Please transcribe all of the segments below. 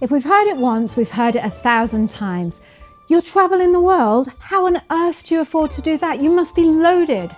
If we've heard it once, we've heard it a thousand times. You're traveling the world? How on earth do you afford to do that? You must be loaded.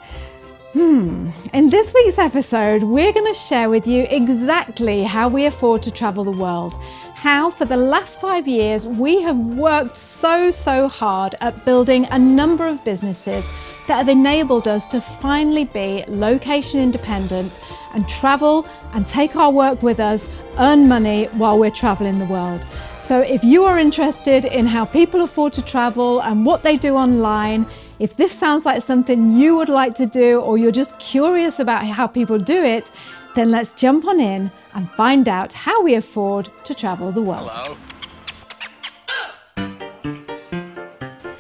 Hmm. In this week's episode, we're going to share with you exactly how we afford to travel the world. How, for the last five years, we have worked so, so hard at building a number of businesses that have enabled us to finally be location independent and travel and take our work with us, earn money while we're traveling the world. So, if you are interested in how people afford to travel and what they do online, if this sounds like something you would like to do, or you're just curious about how people do it, then let's jump on in and find out how we afford to travel the world. Hello.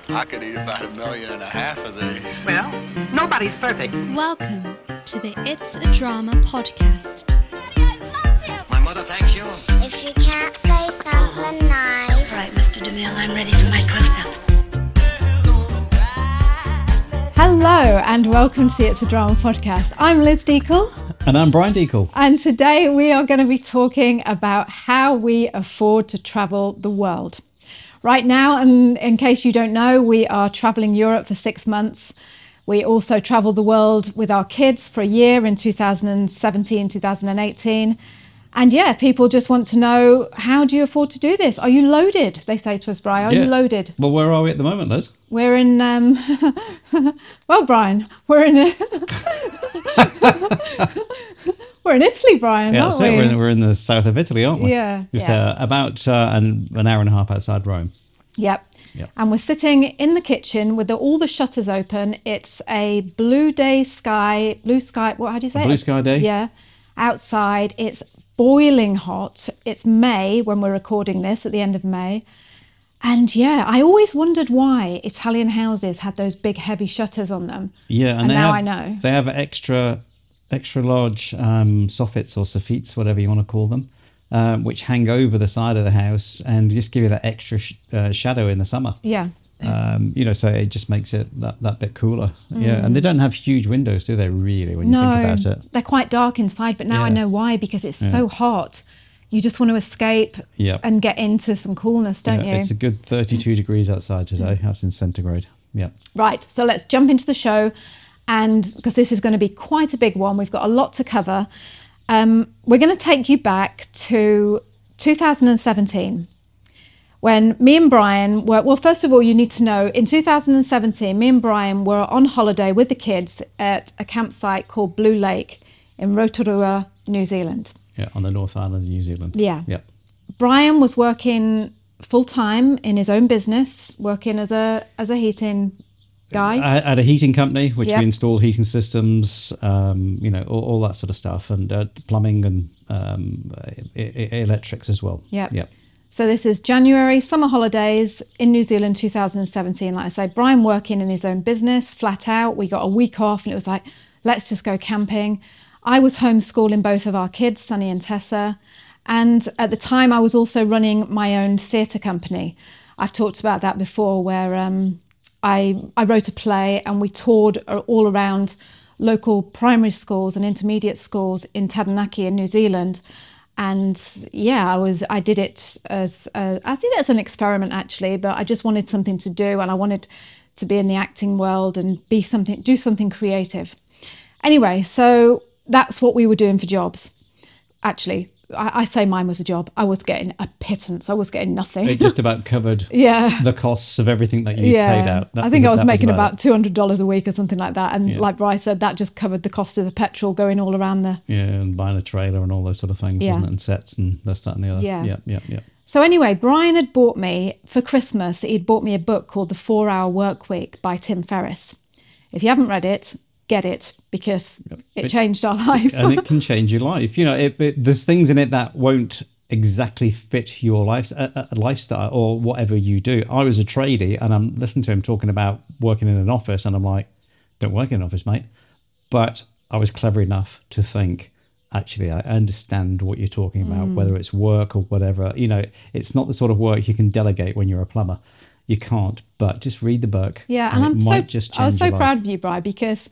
I could eat about a million and a half of these. Well, nobody's perfect. Welcome to the It's a Drama podcast. Right, I'm ready for my close-up. Hello, and welcome to the It's a Drama podcast. I'm Liz Deacle, And I'm Brian Deacle. and today we are going to be talking about how we afford to travel the world. Right now, and in case you don't know, we are traveling Europe for six months. We also traveled the world with our kids for a year in 2017, 2018. And yeah, people just want to know how do you afford to do this? Are you loaded? They say to us, Brian, are you loaded? Well, where are we at the moment, Liz? We're in, um, well, Brian, we're in, we're in Italy, Brian, Yeah, aren't we? We're in, we're in the south of Italy, aren't we? Yeah, Just yeah. Uh, about uh, an, an hour and a half outside Rome. Yep. Yep. And we're sitting in the kitchen with the, all the shutters open. It's a blue day sky, blue sky. What? How do you say? it? blue sky day? Yeah. Outside, it's boiling hot. It's May when we're recording this at the end of May. And yeah, I always wondered why Italian houses had those big, heavy shutters on them. Yeah, and, And now have, I know. They have extra, extra large um, soffits or soffits, whatever you want to call them, um, which hang over the side of the house and just give you that extra sh- uh, shadow in the summer. Yeah. Um, you know, so it just makes it that, that bit cooler. Yeah, and they don't have huge windows, do they? Really, when you Mm. Think about it. they're quite dark inside, but now I know why because it's so hot. You just want to escape Yep. and get into some coolness, don't Yeah, you? It's a good 32 degrees outside today. That's in centigrade. Yeah. Right, so let's jump into the show. And because this is going to be quite a big one, we've got a lot to cover. Um, we're going to take you back to 2017 when me and Brian were, well, first of all, you need to know in 2017, me and Brian were on holiday with the kids at a campsite called Blue Lake in Rotorua, New Zealand. Yeah, on the North Island of New Zealand. Yeah. Yep. Brian was working full time in his own business, working as a as a heating guy. at, a heating company which Yep. we install heating systems, um, you know, all, all that sort of stuff, and uh, plumbing and um, e- e- electrics as well. Yep. Yep. So this is January summer holidays in New Zealand 2017. Like I say, Brian working in his own business, flat out. We got a week off and it was like, let's just go camping. I was homeschooling both of our kids, Sunny and Tessa. And at the time I was also running my own theatre company. I've talked about that before where um, I, I wrote a play and we toured all around local primary schools and intermediate schools in Taranaki in New Zealand and yeah i was i did it as a, i did it as an experiment actually but i just wanted something to do and i wanted to be in the acting world and be something do something creative. Anyway so that's what we were doing for jobs actually i, I say mine was a job i was getting a pittance i was getting nothing It just about covered yeah the costs of everything that you yeah, paid out. That I think I was making about about two hundred dollars a week or something like that, and like Bryce said, that just covered the cost of the petrol going all around the it. Yeah, and buying a trailer and all those sort of things, Yeah. wasn't it? And sets and this, that, and the other. Yeah. Yeah, yeah, yeah. So anyway, Brian had bought me for Christmas. He'd bought me a book called The Four Hour Work Week by Tim Ferriss. If you haven't read it, get it because it changed our life. and it can change your life. You know, it, it, there's things in it that won't exactly fit your life, uh, uh, lifestyle or whatever you do. I was a tradie and I'm listening to him talking about working in an office, and I'm like, don't work in an office, mate. But I was clever enough to think, actually, I understand what you're talking about, Mm. whether it's work or whatever. You know, it's not the sort of work you can delegate when you're a plumber. You can't, but just read the book. Yeah, and, it I'm so might just I was so proud of you, Bri, because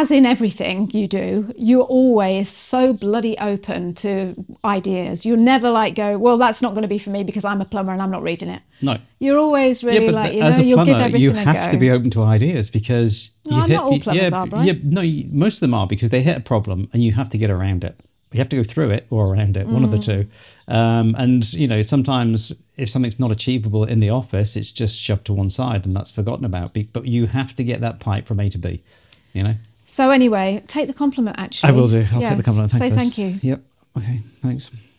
as in everything you do, you're always so bloody open to ideas. You never like go, well, that's not going to be for me because I'm a plumber and I'm not reading it. No. You're always really yeah, like, th- you know, a you'll give plumber, everything you have to be open to ideas because No, you not all plumbers yeah, are, Brian. yeah, no, you- most of them are because they hit a problem and you have to get around it. You have to go through it or around it, one of the Mm. two. Um, and you know, sometimes if something's not achievable in the office, it's just shoved to one side and that's forgotten about. But you have to get that pipe from A to B. You know. So anyway, take the compliment. Actually, I will do. I'll take the compliment. Thanks, Say thank you. Yep. Okay. Thanks.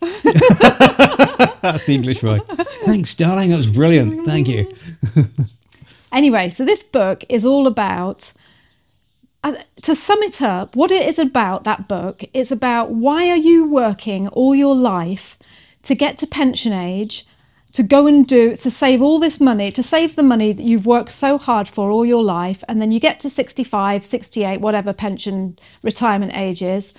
That's the English way. Thanks, darling. That was brilliant. Thank you. Anyway, so this book is all about. Uh, to sum it up, what it is about that book is about why are you working all your life to get to pension age, to go and do to save all this money, to save the money that you've worked so hard for all your life, and then you get to 65, 68, whatever pension retirement age is,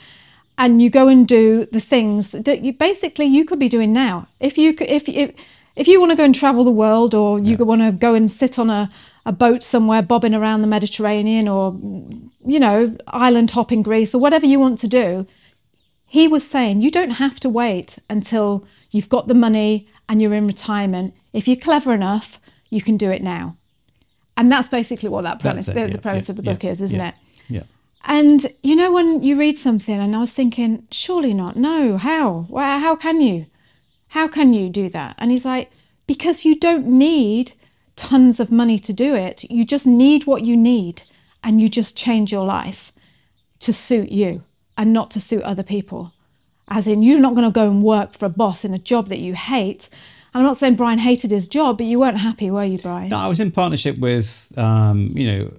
and you go and do the things that you basically you could be doing now. If you if if if you want to go and travel the world, or you want to go and sit on a a boat somewhere bobbing around the Mediterranean, or you know island hop in Greece, or whatever you want to do, he was saying you don't have to wait until you've got the money and you're in retirement. If you're clever enough, you can do it now. And that's basically what that premise, it, the, yeah, the premise yeah, of the yeah, book is, isn't yeah, it? Yeah. And you know when you read something, and I was thinking, surely not. No, how? Why, how can you? How can you do that? And he's like, because you don't need tons of money to do it. You just need what you need, and you just change your life to suit you and not to suit other people. As in, you're not going to go and work for a boss in a job that you hate. I'm not saying Brian hated his job, but you weren't happy, were you, Brian? No, I was in partnership with, um, you know,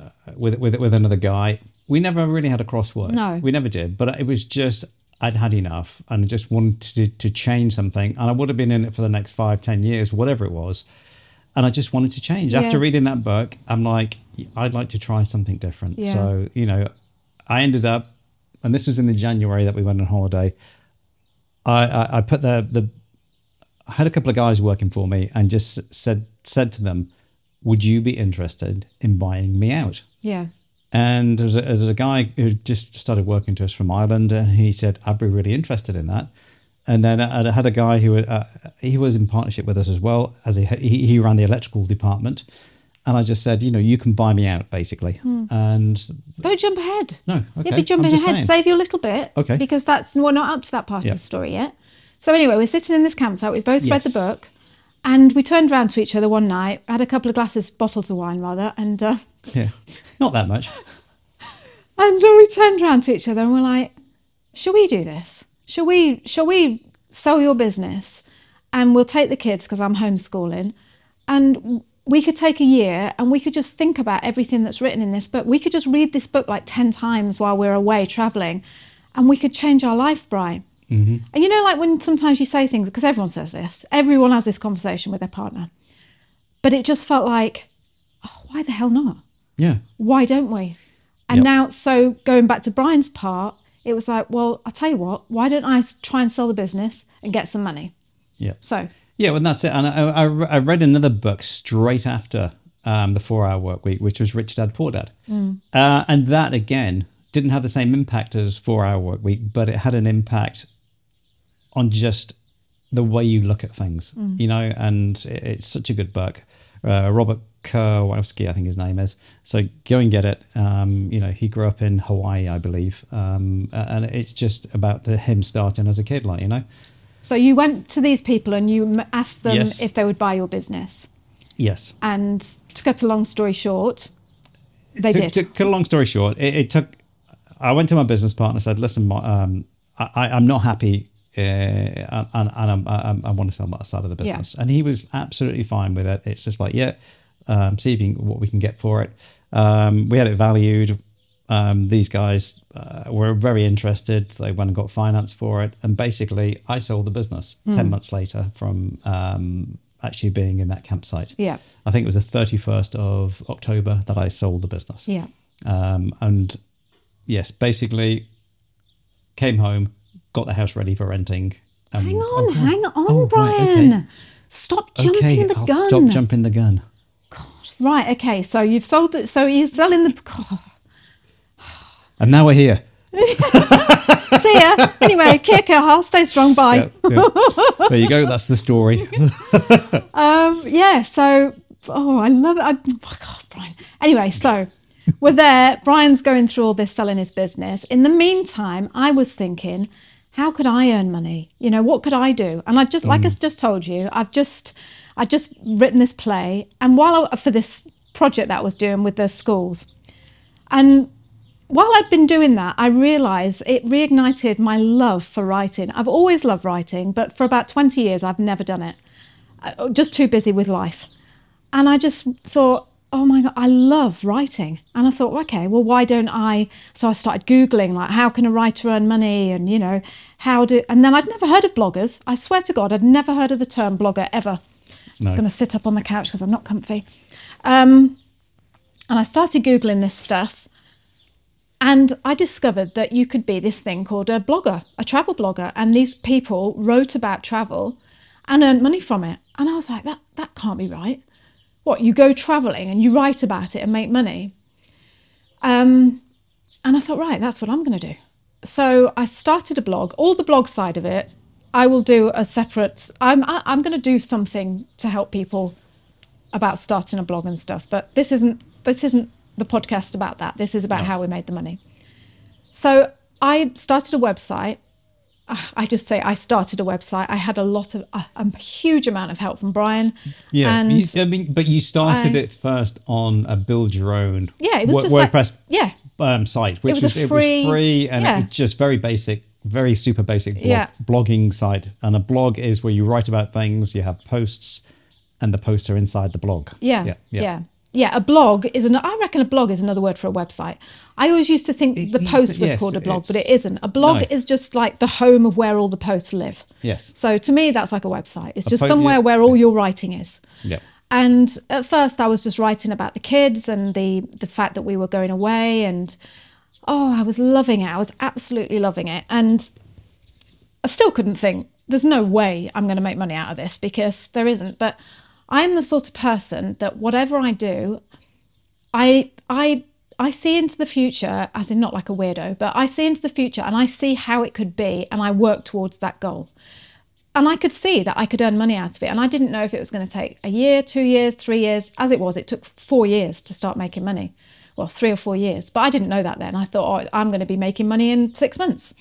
uh, with with with another guy. We never really had a crossword. No. we never did. But it was just I'd had enough, and I just wanted to, to change something. And I would have been in it for the next five, ten years, whatever it was. And I just wanted to change. After reading that book, I'm like, I'd like to try something different. Yeah. So you know, I ended up, and this was in the January that we went on holiday. I I, I put the the I had a couple of guys working for me and just said said to them, "Would you be interested in buying me out?" Yeah. And there's a, there's a guy who just started working to us from Ireland, and he said, "I'd be really interested in that." And then I had a guy who uh, he was in partnership with us as well, as he he, he ran the electrical department. And I just said, you know, you can buy me out, basically. And Don't jump ahead. No, You'd be jumping ahead. saying. Save you a little bit. Okay. Because that's we're not up to that part Yeah. of the story yet. So anyway, we're sitting in this campsite. We've both read the book, and we turned around to each other one night. Had a couple of glasses, bottles of wine rather, and uh, yeah, not that much. and uh, we turned around to each other and we're like, "Shall we do this? Shall we? Shall we sell your business, and we'll take the kids because I'm homeschooling, and we could take a year and we could just think about everything that's written in this book. We could just read this book like ten times while we're away traveling, and we could change our life, Brian." Mm-hmm. And you know, like when sometimes you say things, because everyone says this, everyone has this conversation with their partner, but it just felt like, oh, why the hell not? Yeah, why don't we? And Yep. now, so going back to Brian's part, it was like, well, I'll tell you what, why don't I try and sell the business and get some money? yeah. So, Yeah, well, that's it. And I, I, I read another book straight after um, the Four Hour Work Week, which was Rich Dad Poor Dad, uh, and that again didn't have the same impact as Four Hour Work Week, but it had an impact on just the way you look at things, you know. And it, it's such a good book. Uh, Robert Kowalski, I think his name is. So go and get it. Um, you know, he grew up in Hawaii, I believe, um, and it's just about the, him starting as a kid, like you know. So you went to these people and you asked them Yes. if they would buy your business. Yes. And to cut a long story short, they to, did. to cut a long story short, it, it took. I went to my business partner. And said, "Listen, um, I, I'm not happy, uh, and, and I'm, I, I want to sell my side of the business." Yeah. business." And he was absolutely fine with it. It's just like, yeah, um, see if you can, what we can get for it. Um, we had it valued. Um, these guys uh, were very interested. They went and got finance for it, and basically, I sold the business Hmm. ten months later from um, actually being in that campsite. Yeah. I think it was the 31st of October that I sold the business. Yeah. Um, and yes, basically came home, got the house ready for renting. Hang on, oh, hang on, Oh, right, Brian. okay. Stop jumping Okay, the I'll gun. stop jumping the gun. God, right, okay. So you've sold it. So you're selling the. God. And now we're here. See ya. Anyway, Kia kaha, stay strong. Bye. Yeah, yeah. there you go. That's the story. Um, yeah, so oh, I love it. I, oh my God, Brian. Anyway, so we're there. Brian's going through all this selling his business. In the meantime, I was thinking, how could I earn money? You know, what could I do? And I just, like I just told you, I've just, I just written this play, and while I, for this project that I was doing with the schools, and while I'd been doing that, I realised it reignited my love for writing. I've always loved writing, but for about 20 years, I've never done it. Uh, Just too busy with life. And I just thought, oh my God, I love writing. And I thought, okay, well, why don't I? So I started Googling, like, how can a writer earn money? And, you know, how do. And then I'd never heard of bloggers. I swear to God, I'd never heard of the term blogger ever. I'm just going to sit up on the couch because I'm not comfy. Um, and I started Googling this stuff. And I discovered that you could be this thing called a blogger, a travel blogger. And these people wrote about travel and earned money from it. And I was like, that, that can't be right. What, you go traveling and you write about it and make money? Um, and I thought, right, that's what I'm going to do. So I started a blog. All the blog side of it, I will do a separate. I'm I- I'm going to do something to help people about starting a blog and stuff. But this isn't this isn't the podcast about that. This is about how we made the money. So I started a website. I just say I started a website. I had a lot of a, a huge amount of help from Brian. Yeah, and you, I mean, but you started I- it first on a build your own. Yeah, it was Wo- just like- WordPress yeah, um, site, which was a was, it was free and yeah. it was just very basic, very super basic blog, Yeah. blogging site. And a blog is where you write about things, you have posts, and the posts are inside the blog. Yeah, yeah, yeah, yeah. Yeah, a blog is an. I reckon a blog is another word for a website. I always used to think It the post was yes, called a blog, but it's- isn't. A blog no. is just like the home of where all the posts live. Yes. So to me, that's like a website. It's just po- somewhere yeah, where all your writing is. Yeah. And at first, I was just writing about the kids and the the fact that we were going away, and oh, I was loving it. I was absolutely loving it, and I still couldn't think. There's no way I'm going to make money out of this because there isn't. But I'm the sort of person that whatever I do, I I I see into the future, as in not like a weirdo, but I see into the future and I see how it could be, and I work towards that goal and I could see that I could earn money out of it. And I didn't know if it was going to take a year, two years, three years. As it was, it took four years to start making money. Well, three or four years. But I didn't know that then. I thought, oh, I'm going to be making money in six months.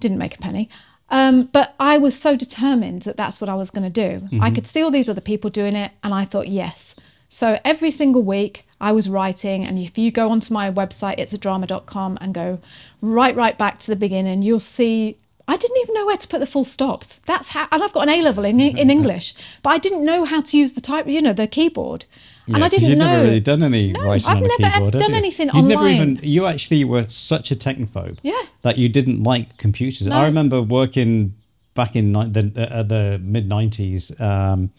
Didn't make a penny. Um, but I was so determined that that's what I was going to do. I could see all these other people doing it, and I thought, yes. So every single week I was writing, and if you go onto my website, it's a drama.com, and go right, right back to the beginning, you'll see I didn't even know where to put the full stops. That's how, and I've got an A level in in English, but I didn't know how to use the type, you know, the keyboard, and Yeah, I 'cause didn't you've know. never really done any No, writing I've on a never ever keyboard. done you? anything You've never even. You actually were such a technophobe. Yeah. That you didn't like computers. No. I remember working back in ni- the uh, the mid nineties, um,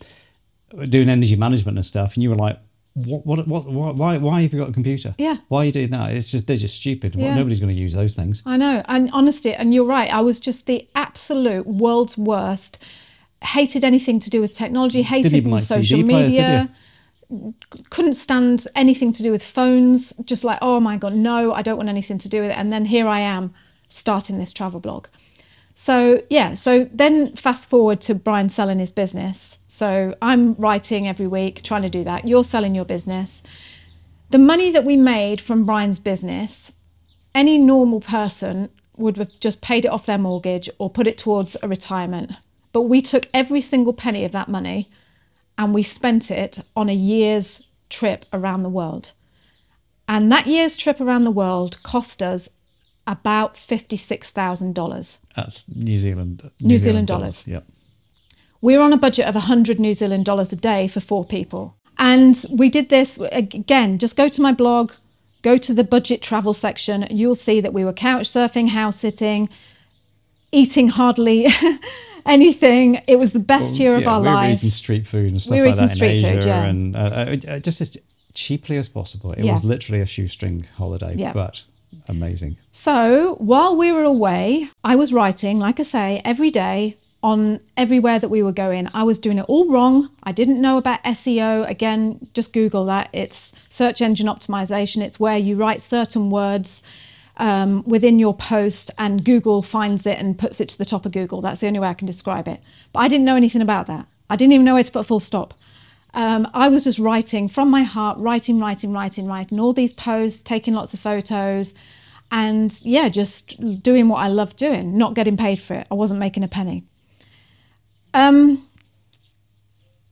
doing energy management and stuff, and you were like. What, what, what, what, why, why have you got a computer? Yeah. Why are you doing that? It's just, they're just stupid. Yeah. Nobody's going to use those things. I know, and honestly, and you're right. I was just the absolute world's worst. Hated anything to do with technology. Hated social players, media. Couldn't stand anything to do with phones. Just like, oh my god, no, I don't want anything to do with it. And then here I am, starting this travel blog. So yeah, so then fast forward to Brian selling his business. So I'm writing every week, trying to do that. You're selling your business. The money that we made from Brian's business any normal person would have just paid it off their mortgage or put it towards a retirement. But we took every single penny of that money and we spent it on a year's trip around the world. And that year's trip around the world cost us about $56,000. That's New Zealand. New Zealand dollars. Yep. We were on a budget of 100 New Zealand dollars a day for four people. And we did this again, just go to my blog, go to the budget travel section, you'll see that we were couch surfing, house sitting, eating hardly anything. It was the best year of Yeah, our we were life. eating street food and stuff We were like eating that street in Asia, food, yeah. and uh, uh, just as cheaply as possible. It Yeah. was literally a shoestring holiday, Yeah. but amazing. So while we were away, I was writing, like I say, every day on everywhere that we were going. I was doing it all wrong. I didn't know about SEO. Again, just Google that. It's search engine optimization. It's where you write certain words um, within your post and Google finds it and puts it to the top of Google. That's the only way I can describe it. But I didn't know anything about that. I didn't even know where to put a full stop. Um, I was just writing from my heart, writing, writing, writing, writing all these posts, taking lots of photos, and yeah, just doing what I loved doing, not getting paid for it. I wasn't making a penny. Um,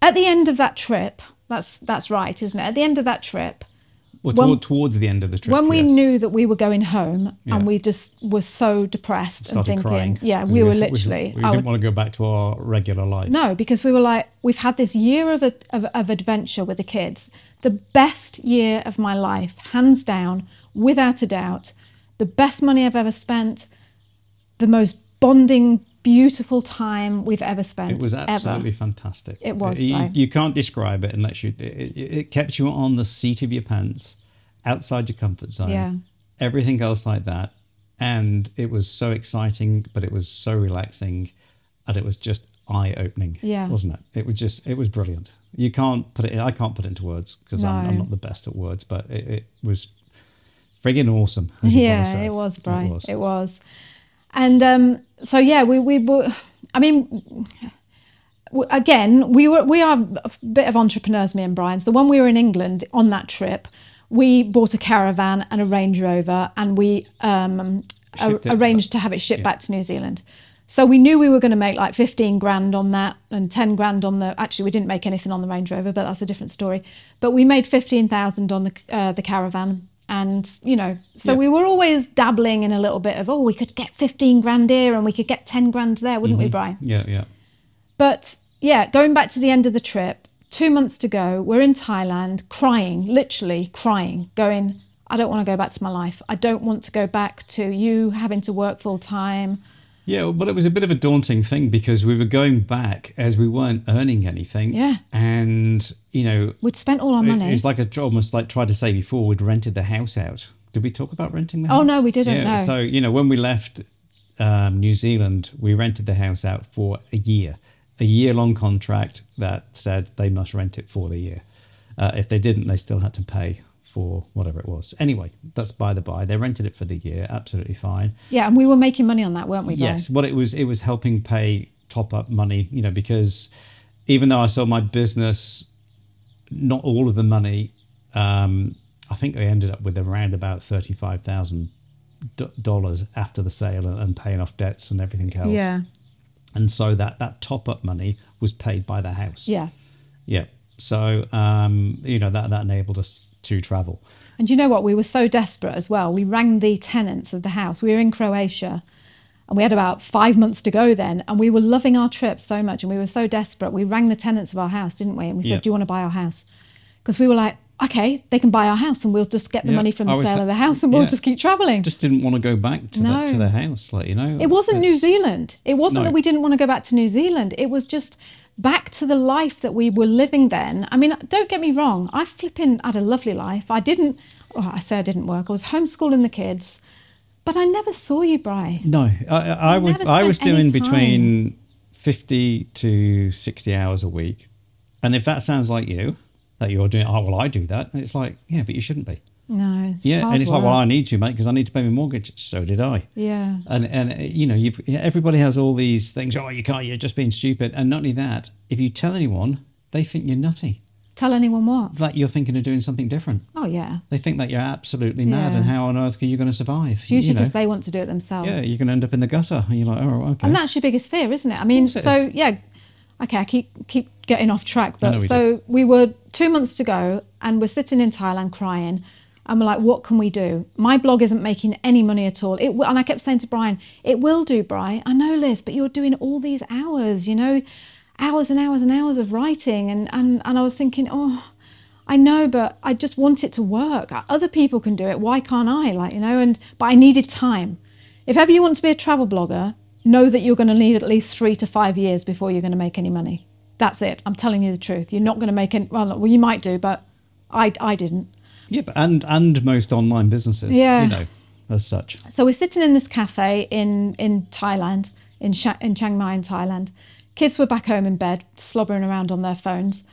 at the end of that trip, that's that's right, isn't it? At the end of that trip, Well, When- toward, towards the end of the trip. when we yes. knew that we were going home Yeah. and we just were so depressed and thinking, crying. yeah, 'cause we were literally. We, I didn't oh. would- want to go back to our regular life. no, because we were like, we've had this year of, a, of, of adventure with the kids, the best year of my life, hands down, without a doubt, the best money I've ever spent, the most bonding, beautiful time we've ever spent. It was ever. absolutely fantastic. It was, You, you can't describe it unless you. It, it, it kept you on the seat of your pants, outside your comfort zone. Yeah. Everything else like that, and it was so exciting, but it was so relaxing, and it was just eye opening. Yeah. wasn't it? It was just. It was brilliant. You can't put it. I can't put it into words because I'm, I'm not the best at words, but it, it was friggin' awesome. as you'd wanna Yeah, it was, Brian. was. It was. And um, so yeah, we we were. I mean, again, we were we are a bit of entrepreneurs, me and Brian. So when we were in England on that trip, we bought a caravan and a Range Rover, and we um, a- arranged to have it shipped back to New Zealand. So we knew we were going to make like 15 grand on that and 10 grand on the actually we didn't make anything on the Range Rover but that's a different story. But we made 15,000 on the uh, the caravan and you know so Yeah. we were always dabbling in a little bit of oh we could get 15 grand here and we could get 10 grand there wouldn't we mm-hmm. Brian? Yeah, yeah. But yeah, going back to the end of the trip, two months to go, we're in Thailand crying, literally crying, going, I don't want to go back to my life. I don't want to go back to you having to work full time. Yeah, but it was a bit of a daunting thing because we were going back as we weren't earning anything. Yeah. And, you know, We'd spent all our money. it's like I almost like tried to say before, we'd rented the house out. Did we talk about renting the Oh, no, we didn't, Yeah, no. So, you know, when we left um, New Zealand, we rented the house out for a year, a year long contract that said they must rent it for the year. Uh, if they didn't, they still had to pay for whatever it was. Anyway, that's by the by. They rented it for the year, absolutely fine. yeah, and we were making money on that, weren't we? Brian? Yes, what it was, it was helping pay top up money, you know, because even though I sold my business, not all of the money, um, I think I ended up with around about thirty-five thousand dollars after the sale and, and paying off debts and everything else. Yeah. and so that that top up money was paid by the house. Yeah. yeah. So um, you know that that enabled us to travel. And you know what? We were so desperate as well. We rang the tenants of the house. We were in Croatia and we had about five months to go then. And we were loving our trip so much and we were so desperate. We rang the tenants of our house, didn't we? And we said, Yeah. Do you want to buy our house? Because we were like, Okay, they can buy our house and we'll just get the Yeah, money from the sale ha- of the house and we'll yeah. just keep traveling. Just didn't want to go back to the to the house, like you know. It wasn't New Zealand. It wasn't No. that we didn't want to go back to New Zealand. It was just back to the life that we were living then. I mean, don't get me wrong. I flipping had a lovely life. I didn't, well, I say I didn't work. I was homeschooling the kids, but I never saw you, Bry. No, I, I, I was I was doing between fifty to sixty hours a week, and if that sounds like you, that you're doing, oh well, I do that. And it's like, yeah, but you shouldn't be. No. Yeah, and it's like, well. I need to, mate, because I need to pay my mortgage. So did I. Yeah. And and uh, you know, you've everybody has all these things. Oh, you can't. You're just being stupid. And not only that, if you tell anyone, they think you're nutty. Tell anyone what? That you're thinking of doing something different. Oh, yeah. They think that you're absolutely mad, Yeah. and how on earth are you going to survive? It's usually You know? because they want to do it themselves. Yeah, you're going to end up in the gutter, and you're like, oh, okay. And that's your biggest fear, isn't it? I mean, it so is. yeah, okay, I keep keep getting off track, but we so we were two months to go, and we're sitting in Thailand crying, and we're like, what can we do? My blog isn't making any money at all. It will, and I kept saying to Brian, it will do, Brian. I know, Liz, but you're doing all these hours, you know, hours and hours and hours of writing, and and and I was thinking, oh. I know, but I just want it to work. Other people can do it. Why can't I? Like, you know, and but I needed time. If ever you want to be a travel blogger, know that you're going to need at least three to five years before you're going to make any money. That's it. I'm telling you the truth. You're not going to make any. Well, well, you might do, but I, I didn't. Yeah, but and and most online businesses, Yeah. you know, as such. So we're sitting in this cafe in in Thailand, in Sha- in Chiang Mai in Thailand. Kids were back home in bed, slobbering around on their phones,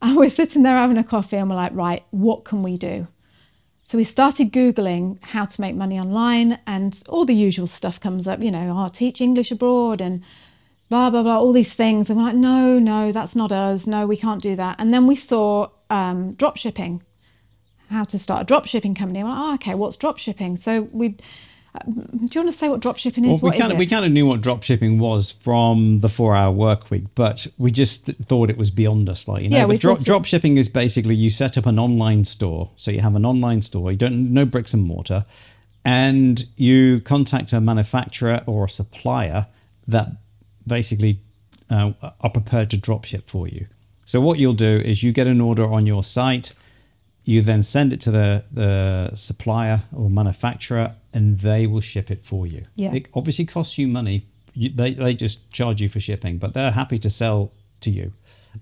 and we're sitting there having a coffee, and we're like, right, what can we do? So we started Googling how to make money online, and all the usual stuff comes up, you know, oh, teach English abroad and blah, blah, blah, all these things. And we're like, no, no, that's not us. No, we can't do that. And then we saw um, drop shipping, how to start a drop shipping company. We're like, oh, okay, what's drop shipping? So we, do you want to say what drop shipping is? Well, we kind of we kind of knew what drop shipping was from the four hour work week, but we just th- thought it was beyond us. Like you know, Yeah, we but drop thought shipping is basically you set up an online store. So you have an online store. You don't no bricks and mortar, and you contact a manufacturer or a supplier that basically uh, are prepared to drop ship for you. So what you'll do is you get an order on your site you then send it to the, the supplier or manufacturer and they will ship it for you Yeah. it obviously costs you money you, they, they just charge you for shipping but they're happy to sell to you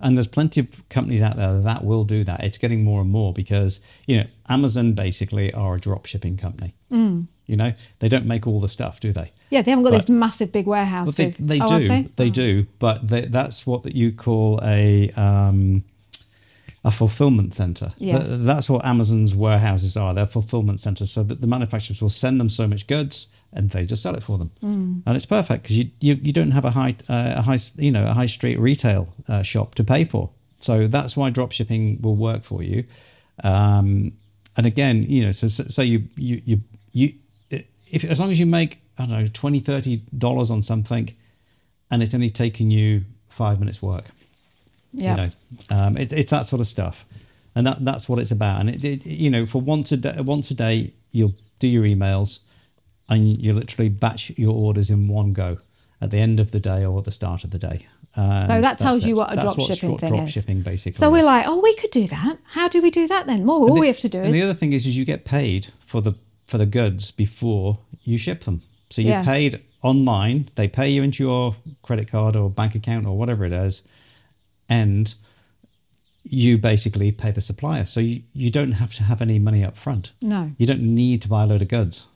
and there's plenty of companies out there that will do that it's getting more and more because you know amazon basically are a drop shipping company Mm. you know they don't make all the stuff do they yeah, they haven't got But- this massive big warehouse. well, they, they oh, do have they, Oh. do but they, that's what that you call a um, a fulfillment center. Yes. Th- that's what amazon's warehouses are. They're fulfillment centers so that the manufacturers will send them so much goods and they just sell it for them. Mm. and it's perfect because you, you you don't have a high uh, a high you know a high street retail uh, shop to pay for. So that's why dropshipping will work for you. Um, and again you know so, so, so you you you you if as long as you make i don't know 20 30 dollars on something and it's only taking you five minutes work Yeah. you know um, it, it's that sort of stuff and that that's what it's about and it, it you know for once a day once a day you'll do your emails and you literally batch your orders in one go at the end of the day or at the start of the day And So that tells you what a drop shipping thing drop is. shipping basically So we're is. like, oh, we could do that. How do we do that then? Well, all the- we have to do and is the other thing is, is you get paid for the for the goods before you ship them. So you're Yeah. paid online. They pay you into your credit card or bank account or whatever it is, and you basically pay the supplier. So you, you don't have to have any money up front. no. You don't need to buy a load of goods.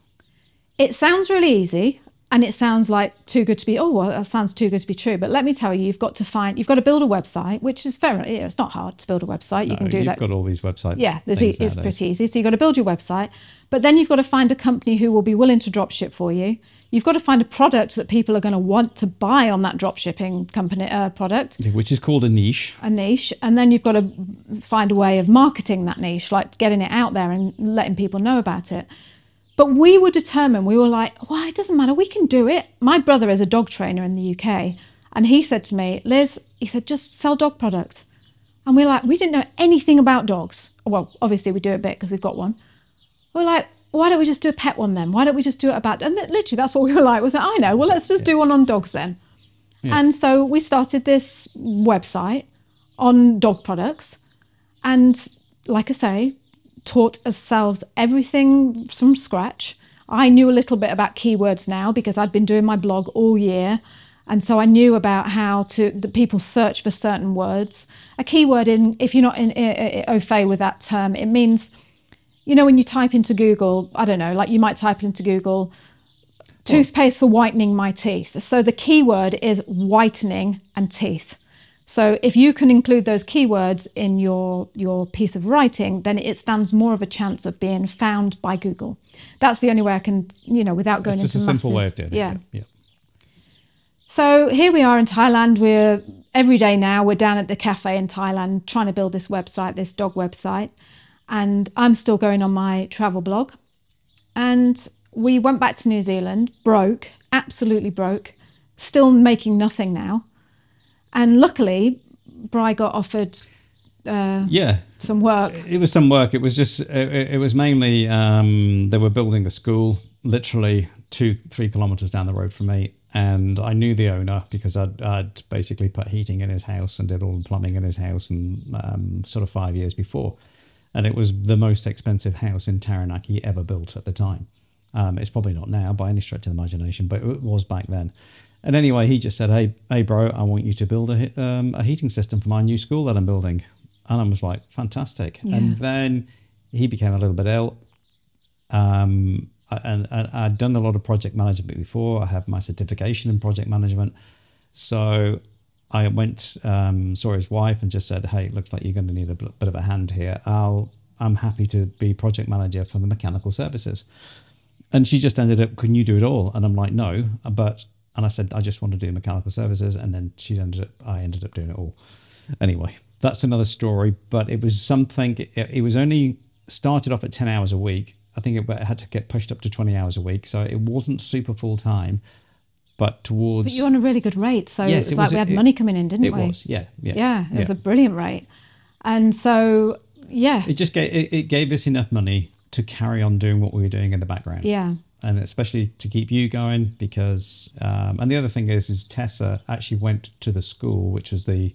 It sounds really easy and it sounds like too good to be, oh, well, that sounds too good to be true. But let me tell you, you've got to find, you've got to build a website, which is fair. Know, it's not hard to build a website. You can do You've that. got all these websites. yeah, e- it's pretty easy. So you've got to build your website, but then you've got to find a company who will be willing to drop ship for you. You've got to find a product that people are going to want to buy on that drop shipping company uh, product. which is called a niche. a niche and then you've got to find a way of marketing that niche like getting it out there and letting people know about it but we were determined we were like well it doesn't matter we can do it. My brother is a dog trainer in the uk and he said to me liz he said just sell dog products. And we're like we didn't know anything about dogs. Well obviously we do a bit because we've got one. We're like why don't we just do a pet one then? Why don't we just do it about and literally that's what we were like was like, i know well let's just do one on dogs then. And so we started this website on dog products and like I say, taught ourselves everything from scratch. I knew a little bit about keywords now because I'd been doing my blog all year. And so I knew about how to the people search for certain words. A keyword in if you're not in, i- i- au fait with that term, it means you know when you type into Google, I don't know, like you might type into Google toothpaste for whitening my teeth. So the keyword is whitening and teeth. So if you can include those keywords in your your piece of writing, then it stands more of a chance of being found by Google. That's the only way I can, you know, without going It's just into a simple way of doing it. yeah. yeah. So here we are in Thailand. We're every day now. We're down at the cafe in Thailand trying to build this website, this dog website, and I'm still going on my travel blog. And we went back to New Zealand, broke, absolutely broke, still making nothing now. And luckily, Bry got offered Yeah, some work. it was some work. It was just it, it was mainly um, they were building a school literally two three kilometers down the road from me, and I knew the owner because I'd, I'd basically put heating in his house and did all the plumbing in his house, and um, sort of five years before, and it was the most expensive house in Taranaki ever built at the time. Um, it's probably not now by any stretch of the imagination, but it was back then. And anyway, he just said, "Hey, hey, bro, I want you to build a um, a heating system for my new school that I'm building." And I was like, "Fantastic!" And then he became a little bit ill. Um, and, and I'd done a lot of project management before. I have my certification in project management, so I went um, saw his wife and just said, "Hey, it looks like you're going to need a bit bit of a hand here. I'll I'm happy to be project manager for the mechanical services. And she just ended up, can you do it all? And I'm like, no, but and I said, I just want to do mechanical services. And then she ended up, I ended up doing it all. Anyway, that's another story. But it was something. It, it was only started off at ten hours a week. I think it had to get pushed up to twenty hours a week, so it wasn't super full time. But towards But you're on a really good rate. So Yes, it was it like we had it- money coming in, didn't it we? was, yeah, yeah, Yeah, it was a brilliant rate. And so, yeah, it just gave it, it gave us enough money to carry on doing what we were doing in the background. yeah. And especially to keep you going because um, and the other thing is is Tessa actually went to the school which was the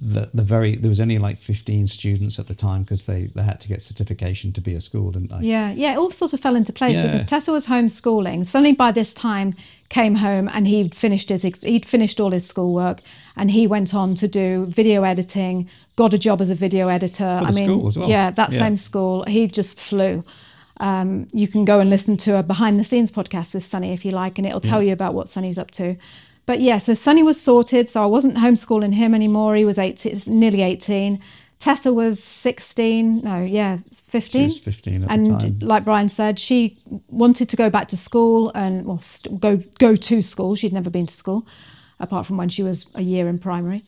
the, the very there was only like 15 students at the time because they, they had to get certification to be a school didn't they Yeah, yeah, it all sort of fell into place Yeah. because Tessa was homeschooling. Sunny, by this time, came home and he'd finished his he'd finished all his schoolwork, and he went on to do video editing. Got a job as a video editor. I mean, school as well. yeah, that Yeah. same school. He just flew. Um, you can go and listen to a behind the scenes podcast with Sunny if you like, and it'll tell you about what Sunny's up to. But yeah, so Sunny was sorted, so I wasn't homeschooling him anymore. He was 18, nearly 18. Tessa was 16, no, yeah, 15. She was 15 at the and like Brian said, she wanted to go back to school and well, st- go go to school. She'd never been to school, apart from when she was a year in primary.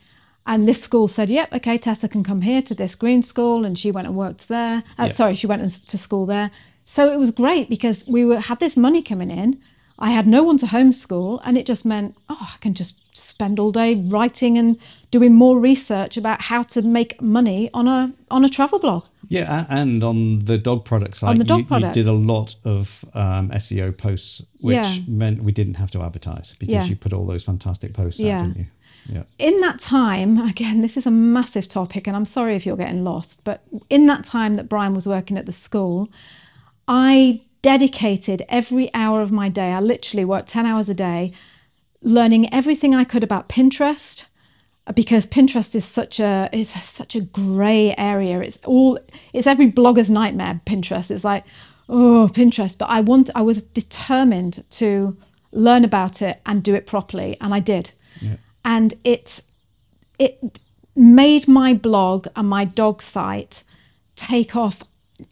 And this school said, "Yep, okay, Tessa can come here to this green school," and she went and worked there. Uh, Yeah. Sorry, she went to school there. So it was great because we were had this money coming in. I had no one to homeschool, and it just meant, oh, I can just spend all day writing and doing more research about how to make money on a on a travel blog. yeah and on the dog product side On the dog you, you did a lot of um, SEO posts which Yeah. meant we didn't have to advertise because Yeah. you put all those fantastic posts Yeah. out didn't you yeah in that time, again, this is a massive topic, and I'm sorry if you're getting lost, but in that time that Brian was working at the school, I dedicated every hour of my day, I literally worked 10 hours a day, learning everything I could about Pinterest. Uh, because Pinterest is such a is such a grey area. It's all it's every blogger's nightmare. Pinterest. It's like, oh, Pinterest. But I want I was determined to learn about it and do it properly, and I did and it it made my blog and my dog site take off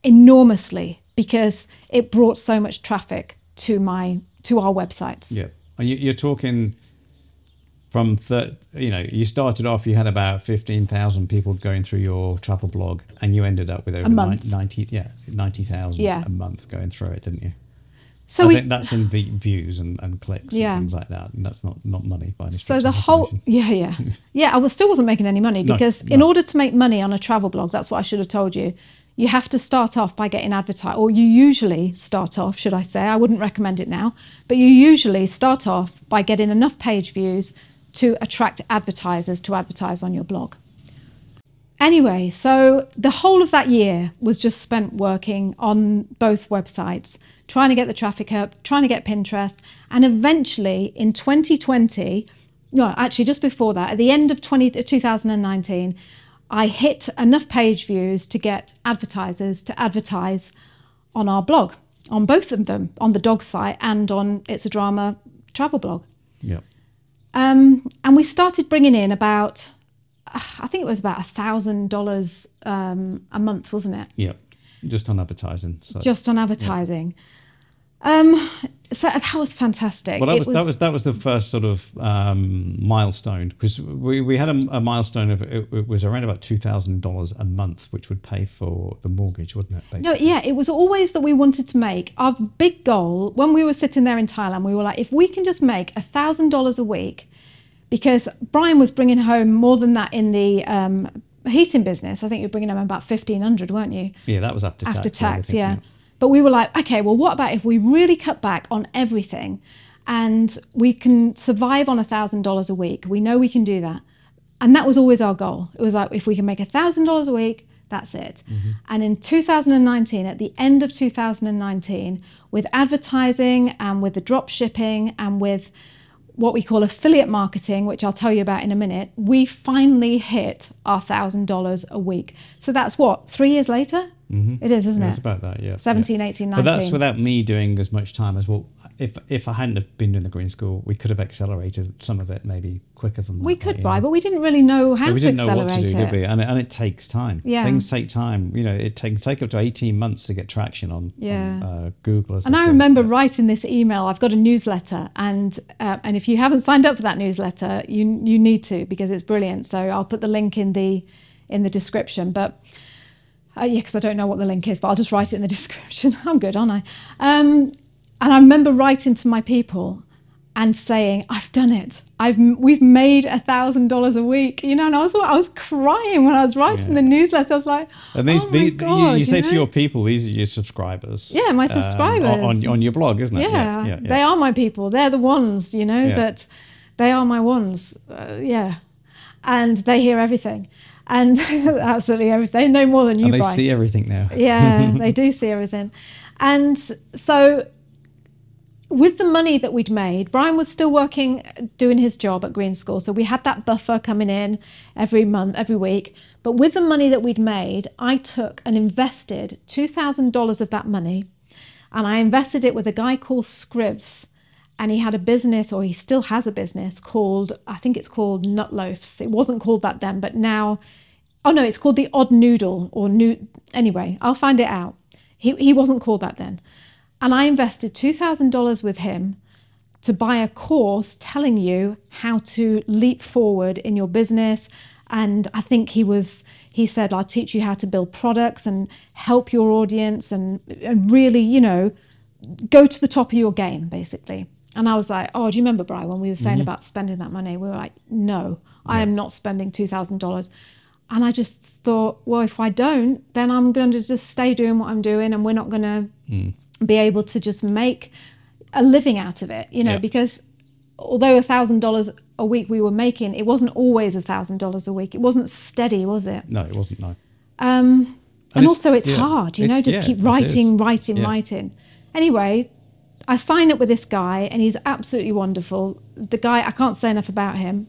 enormously because it brought so much traffic to my to our websites. Yeah, and you, you're talking from the you know you started off you had about fifteen thousand people going through your travel blog, and you ended up with over month. nine- ninety yeah ninety thousand Yeah. a month going through it, didn't you? So I we think that's in v- views and, and clicks Yeah. and things like that, and that's not not money by any so the whole yeah yeah yeah I was still wasn't making any money No, because in no. order to make money on a travel blog, that's what I should have told you. You have to start off by getting advertised, or you usually start off, should I say? I wouldn't recommend it now, but you usually start off by getting enough page views to attract advertisers to advertise on your blog. Anyway, so the whole of that year was just spent working on both websites, trying to get the traffic up, trying to get Pinterest, and eventually in 2020, no, actually just before that, at the end of 20, 2019, I hit enough page views to get advertisers to advertise on our blog, on both of them, on the dog site and on It's a Drama travel blog. yeah. Um, and we started bringing in about, I think it was about a thousand dollars um, a month, wasn't it? Yeah, just on advertising. So. Just on advertising. Um, so that was fantastic. well, that It was, that was that was the first sort of um, milestone because we, we had a, a milestone of it, it was around about two thousand dollars a month, which would pay for the mortgage, wouldn't it? No, yeah, it was always that we wanted to make our big goal when we were sitting there in Thailand. We were like, if we can just make a thousand dollars a week, because Brian was bringing home more than that in the um, heating business. I think you're bringing home about fifteen hundred, weren't you? yeah, that was after tax. after and tax, everything, yeah. But we were like, okay, well, what about if we really cut back on everything and we can survive on a thousand dollars a week? We know we can do that. And that was always our goal. It was like, if we can make a thousand dollars a week, that's it. Mm-hmm. And in 2019, at the end of 2019, with advertising and with the drop shipping and with what we call affiliate marketing, which I'll tell you about in a minute, we finally hit our thousand dollars a week. So that's what, three years later? It is, isn't it? it's about that, yeah. 17, yeah. 18, But that's without me doing as much time as well. if if I hadn't have been doing the green school, we could have accelerated some of it maybe quicker than that. we could buy, but we didn't really know how we to didn't know accelerate what to do, it. did we? And it, and it takes time. Yeah. Things take time. You know, it can take up to 18 months to get traction on, on, Yeah. uh, Google. As And I it. remember writing this email. I've got a newsletter, and uh, and if you haven't signed up for that newsletter, you you need to because it's brilliant. So I'll put the link in the in the description. But uh, yeah, because I don't know what the link is, but I'll just write it in the description. I'm good, aren't I? Um, and I remember writing to my people and saying, "I've done it. I've we've made a thousand dollars a week." You know, and I was I was crying when I was writing Yeah. the newsletter. I was like, And these, "Oh my the, god!" you, you say to know? your people, these are your subscribers. Yeah, my um, on- subscribers. on, on your blog, isn't it? yeah, they are my people. They're the ones, you know, Yeah. that they are my ones. Uh, yeah, and they hear everything, and absolutely everything. They know more than you. And they Brian. see everything now. yeah, they do see everything, and so with the money that we'd made, Brian was still working, doing his job at Green School. So we had that buffer coming in every month, every week. But with the money that we'd made, I took and invested $2,000 of that money and I invested it with a guy called Scrivs. And he had a business, or he still has a business called, I think it's called Nut Loafs. It wasn't called that then, but now, oh no, it's called the Odd Noodle or New. Anyway, I'll find it out. He, he wasn't called that then. And I invested $2,000 with him to buy a course telling you how to leap forward in your business. And I think he was, he said, I'll teach you how to build products and help your audience and, and really, you know, go to the top of your game, basically. And I was like, oh, do you remember, Brian, when we were saying about spending that money? We were like, no, I am not spending $2,000. And I just thought, well, if I don't, then I'm going to just stay doing what I'm doing and we're not going to be able to just make a living out of it, you know, Yeah. because although a thousand dollars a week we were making, it wasn't always a thousand dollars a week. It wasn't steady, was it? No, it wasn't. No. Um, and, And it's- also it's yeah, hard, you know, just yeah, keep writing, writing, Yeah. writing. Anyway, I signed up with this guy and he's absolutely wonderful. The guy, I can't say enough about him.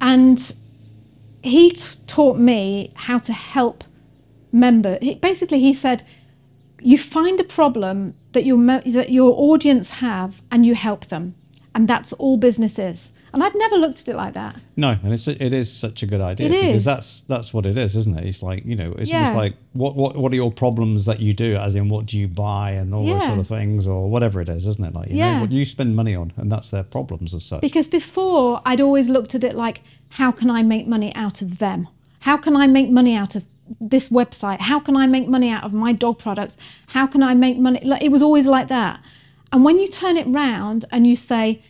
And he t- taught me how to help member. He, basically, he said, you find a problem that your that your audience have and you help them, and that's all business is. And I'd never looked at it like that. No, and it's it is such a good idea It because is. that's that's what it is, isn't it? It's like you know, it's Yeah. almost like what what what are your problems that you do, as in what do you buy and all those sort of things, or whatever it is, isn't it? Like you Yeah. know, what you spend money on, and that's their problems as such. Because before, I'd always looked at it like, how can I make money out of them? How can I make money out of this website? How can I make money out of my dog products? How can I make money? Like, it was always like that. And when you turn it round and you say,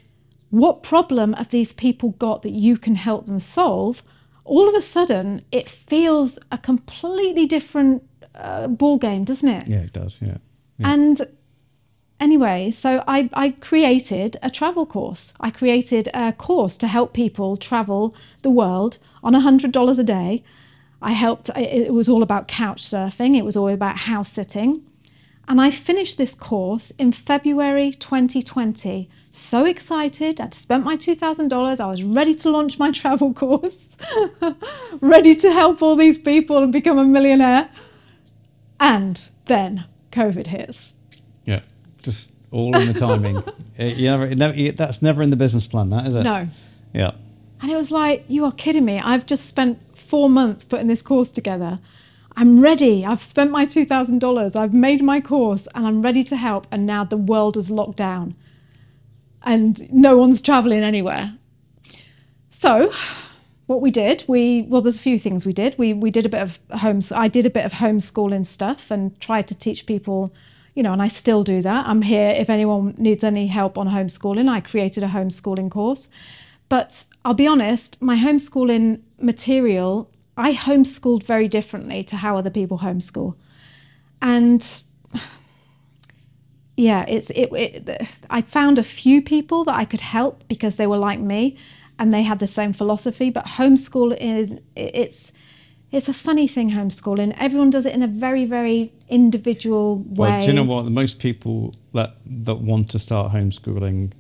what problem have these people got that you can help them solve? All of a sudden, it feels a completely different uh, ball game, doesn't it? yeah, it does. Yeah. And anyway, so I, I created a travel course. I created a course to help people travel the world on $100 a day. I helped, it was all about couch surfing, it was all about house sitting. And I finished this course in February 2020. So excited. I'd spent my $2,000. I was ready to launch my travel course, ready to help all these people and become a millionaire. And then COVID hits. Yeah, just all in the timing. it, you never, it never, it- that's never in the business plan, that is it? No. Yeah. And it was like, you are kidding me. I've just spent four months putting this course together. I'm ready. I've spent my $2,000. I've made my course and I'm ready to help. And now the world is locked down and no one's traveling anywhere. So, what we did, we well, there's a few things we did. We we did a bit of home. I did a bit of homeschooling stuff and tried to teach people, you know, and I still do that. I'm here if anyone needs any help on homeschooling. I created a homeschooling course, but I'll be honest, my homeschooling material, I homeschooled very differently to how other people homeschool, and yeah, it's it, it. I found a few people that I could help because they were like me, and they had the same philosophy. But homeschool is it's it's a funny thing. Homeschooling, everyone does it in a very very individual way. Well, do you know what? Most people that that want to start homeschooling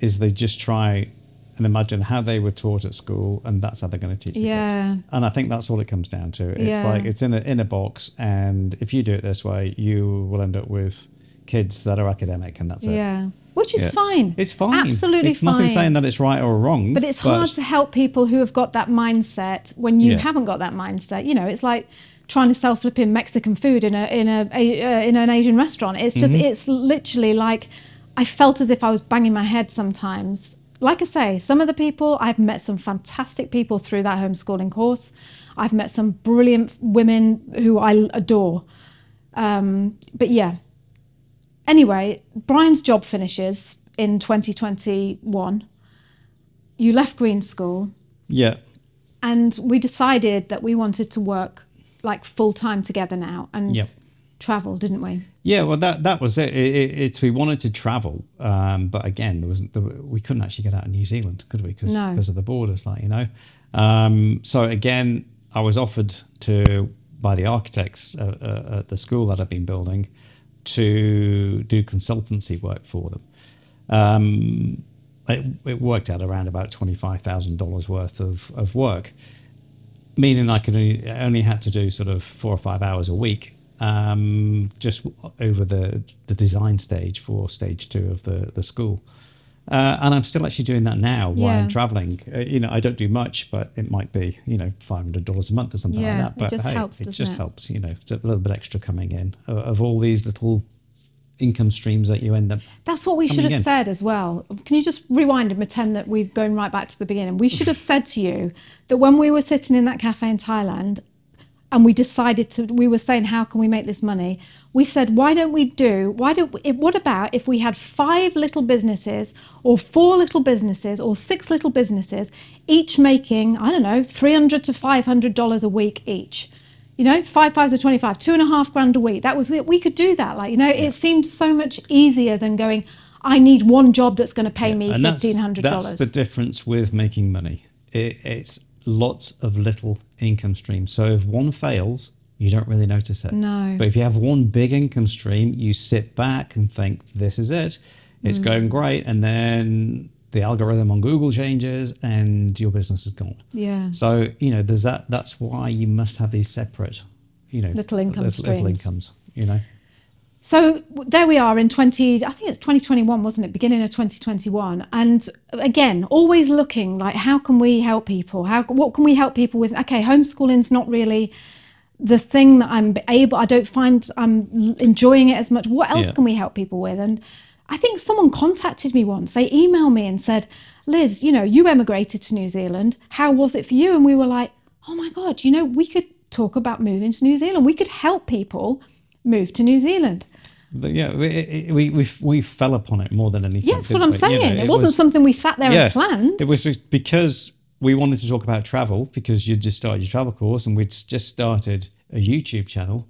is they just try and imagine how they were taught at school, and that's how they're going to teach the Yeah. kids. And I think that's all it comes down to. It's Yeah. like it's in a in a box, and if you do it this way, you will end up with, kids that are academic, and that's it. Yeah. Which is Yeah. fine. It's fine. Absolutely it's nothing saying that it's right or wrong. But it's hard to help people who have got that mindset when you Yeah. haven't got that mindset. You know, it's like trying to sell flipping Mexican food in a in a, a uh, in an Asian restaurant. It's just Mm-hmm. it's literally like I felt as if I was banging my head sometimes. Like I say, some of the people I've met some fantastic people through that homeschooling course. I've met some brilliant women who I adore. Um, but yeah. Anyway, Brian's job finishes in 2021. You left Green School Yeah. and we decided that we wanted to work like full time together now and Yep. travel, didn't we? Yeah, well, that that was it. it, it it's we wanted to travel, um, but again, there wasn't. There, we couldn't actually get out of New Zealand, could we? Because No. of the borders, like you know. Um, so again, I was offered to by the architects uh, uh, at the school that I've been building to do consultancy work for them. Um, it, it worked out around about twenty five thousand dollars worth of of work meaning I could only, only had to do sort of four or five hours a week, um, just over the the design stage for stage two of the the school. Uh, and I'm still actually doing that now while Yeah. I'm traveling. Uh, you know, I don't do much, but it might be you know five hundred dollars a month or something Yeah, like that. But it just hey, helps, it just it? helps. You know, it's a little bit extra coming in of, of all these little income streams that you end up. That's what we should have in. said as well. Can you just rewind and pretend that we've gone right back to the beginning? We should have said to you that when we were sitting in that cafe in Thailand and we decided to, we were saying, how can we make this money? We said, why don't we do, why don't, we, what about if we had five little businesses or four little businesses or six little businesses, each making, I don't know, 300 to $500 a week each? you know, five fives are 25, two and a half grand a week. That was, we, we could do that. Like, you know, it seemed so much easier than going, I need one job that's going to pay me and that's, $1,500. that's the difference with making money. It, it's lots of little income streams. So if one fails, you don't really notice it. No. But if you have one big income stream, you sit back and think, this is it. It's Mm. going great. And then the algorithm on Google changes and your business is gone. yeah. So, you know, there's that. That's why you must have these separate, you know, Little income little, streams. incomes, you know. So there we are in 20, I think it's 2021, wasn't it? Beginning of 2021. And again, always looking like, how can we help people? How, what can we help people with? Okay, homeschooling's not really the thing that I'm able, I don't find I'm enjoying it as much. What else Yeah. can we help people with? And I think someone contacted me once. They emailed me and said, Liz, you know, you emigrated to New Zealand. How was it for you? And we were like, oh my God, you know, we could talk about moving to New Zealand. We could help people move to New Zealand. The- yeah, we, it- we we we fell upon it more than anything. Yeah, that's what I'm we? You saying. know, it, wasn't was- something we sat there and planned. It was because we wanted to talk about travel because you'd just started your travel course and we'd just started a YouTube channel,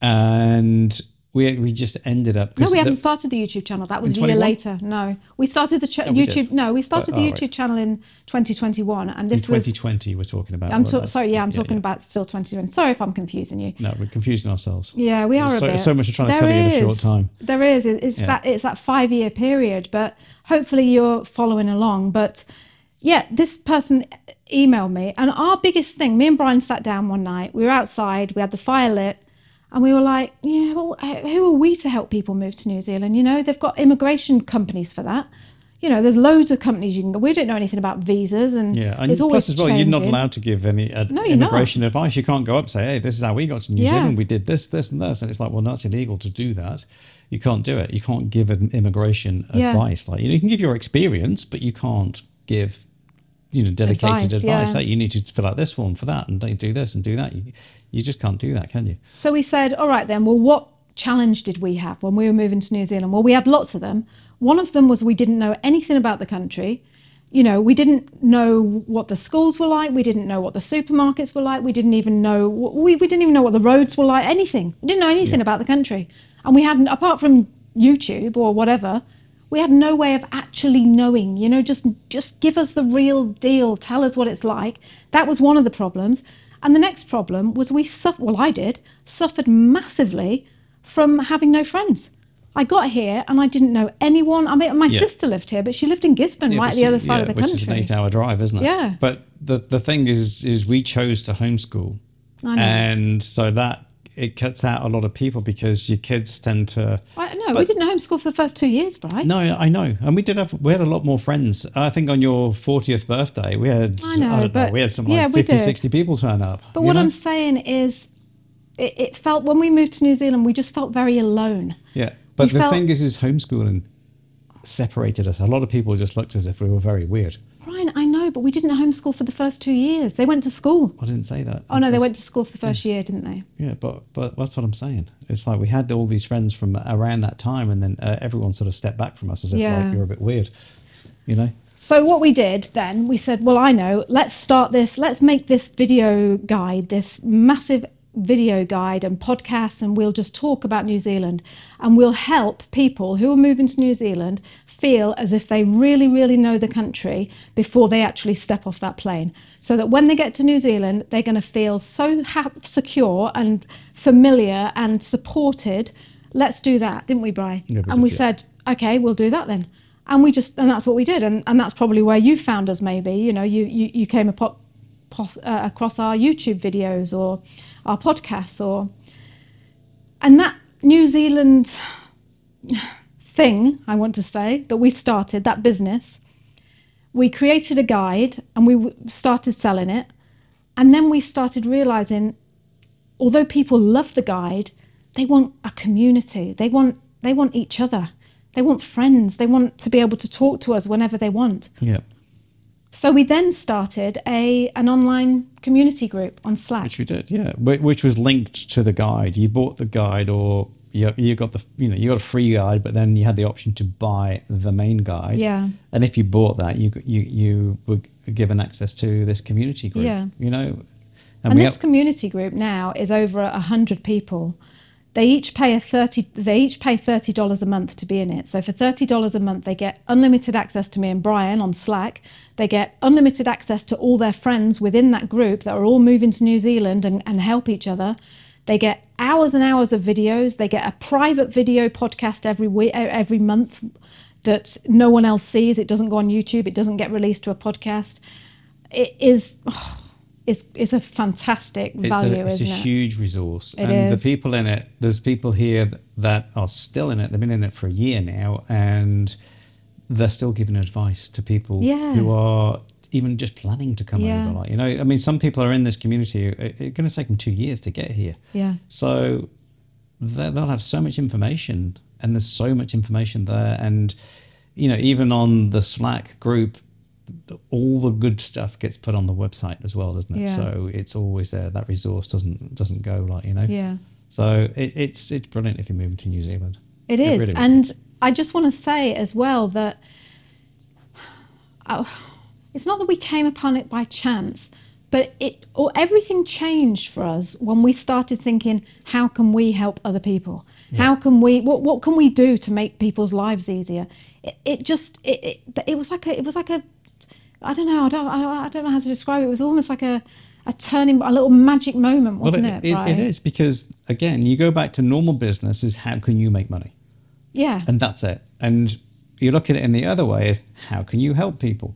and we we just ended up. No, we haven't the- started the YouTube channel. That was a year later. No, we started the ch- oh, we YouTube. did. No, we started But- the oh, YouTube right. channel in 2021, and in this was. 2020 we're talking about. I'm that's- sorry. Yeah, I'm talking yeah. about still 2020. Sorry if I'm confusing you. No, we're confusing ourselves. Yeah, we are There's so, bit. so much we're trying to tell you in a short time. There is. It- It's Yeah. that it's that five year period, but hopefully you're following along. But yeah, this person emailed me, and our biggest thing, me and Brian sat down one night. We were outside. We had the fire lit. And we were like, yeah, well, who are we to help people move to New Zealand? You know, they've got immigration companies for that. You know, there's loads of companies you can go. We don't know anything about visas, and Yeah, and it's always plus as well, you're not allowed to give any uh, No, you're not. immigration advice. You can't go up and say, "Hey, this is how we got to New Yeah. Zealand. We did this, this, and this," and it's like, well, that's illegal to do that. You can't do it. You can't give an immigration Yeah. advice. Like you, know, you can give your experience, but you can't give, you know, dedicated Advice, advice. yeah. You need to fill out this form for that, and do this and do that. You, you just can't do that, can you? So we said, all right then, well, what challenge did we have when we were moving to New Zealand? Well, we had lots of them. One of them was we didn't know anything about the country. You know, we didn't know what the schools were like. We didn't know what the supermarkets were like. We didn't even know, we, we didn't even know what the roads were like, anything. We didn't know anything about the country. And we hadn't apart from YouTube or whatever, we had no way of actually knowing you know just just give us the real deal tell us what it's like that was one of the problems and the next problem was we suffered well i did suffered massively from having no friends i got here and i didn't know anyone i mean my Yeah. sister lived here but she lived in gisborne right at the other side yeah, of the which country is an eight-hour drive, isn't it? Yeah. But the the thing is, is we chose to homeschool, I know. and so that it cuts out a lot of people because your kids tend to. I, no, we didn't homeschool for the first two years, right? No, I know, and we did have we had a lot more friends. I think on your fortieth birthday, we had I know, don't but- we had something yeah, like we 50, 60 people turn up. But what know? I'm saying is, it, it felt when we moved to New Zealand, we just felt very alone. Yeah, but We the felt- thing is, is homeschooling separated us. A lot of people just looked as if we were very weird. Brian, But we didn't homeschool for the first two years. They went to school. I didn't say that. Oh no, they went to school for the first year, didn't they? Yeah, but but that's what I'm saying. It's like we had all these friends from around that time, and then uh, everyone sort of stepped back from us as if Yeah. like you're a bit weird, you know. So what we did then, we said, well, I know, let's start this, let's make this video guide, this massive video guide and podcasts, and we'll just talk about New Zealand. And we'll help people who are moving to New Zealand feel as if they really, really know the country before they actually step off that plane. So that when they get to New Zealand, they're going to feel so ha- secure and familiar and supported. Let's do that, didn't we? Yeah, we and we did, yeah. said, okay, we'll do that then. And we just, and that's what we did. And, and that's probably where you found us, maybe. You know, you, you, you came uh, across our YouTube videos or our podcasts or, and that New Zealand thing, I want to say, that we started, that business, we created a guide and we started selling it. And then we started realizing, although people love the guide, they want a community. They want they want each other. They want friends. They want to be able to talk to us whenever they want. Yeah, So we then started a an online community group on Slack. which we did. Yeah, Wh- which was linked to the guide. You bought the guide, or you you got the you know you got a free guide, but then you had the option to buy the main guide. Yeah. And if you bought that, you you you were given access to this community group. Yeah. You know, and we this have- community group now is over a hundred people. They each pay a thirty. They each pay thirty dollars a month to be in it. So for thirty dollars a month, they get unlimited access to me and Brian on Slack. They get unlimited access to all their friends within that group that are all moving to New Zealand and, and help each other. They get hours and hours of videos. They get a private video podcast every week, every month that no one else sees. It doesn't go on YouTube. It doesn't get released to a podcast. It is. Oh, it's, it's a fantastic it's value, a, it's a it? huge resource It and is. the people in it there's people here that are still in it they've been in it for a year now and they're still giving advice to people Yeah. who are even just planning to come Yeah. over like you know i mean some people are in this community it- it's going to take them two years to get here Yeah. so they'll have so much information and there's so much information there and you know even on the slack group th- all the good stuff gets put on the website as well doesn't it Yeah. so it's always there that resource doesn't doesn't go like you know Yeah. so it, it's it's brilliant if you're moving to new zealand It is. really is. and I just want to say as well that oh, it's not that we came upon it by chance, but it or everything changed for us when we started thinking, how can we help other people? How can we what what can we do to make people's lives easier? It, it just it, it it was like a it was like a I don't know I don't I, I don't know how to describe it. It was almost like a a turning a little magic moment, wasn't well, it? it, right? it is because again you go back to normal business is how can you make money Yeah. and that's it and you look at it in the other way is how can you help people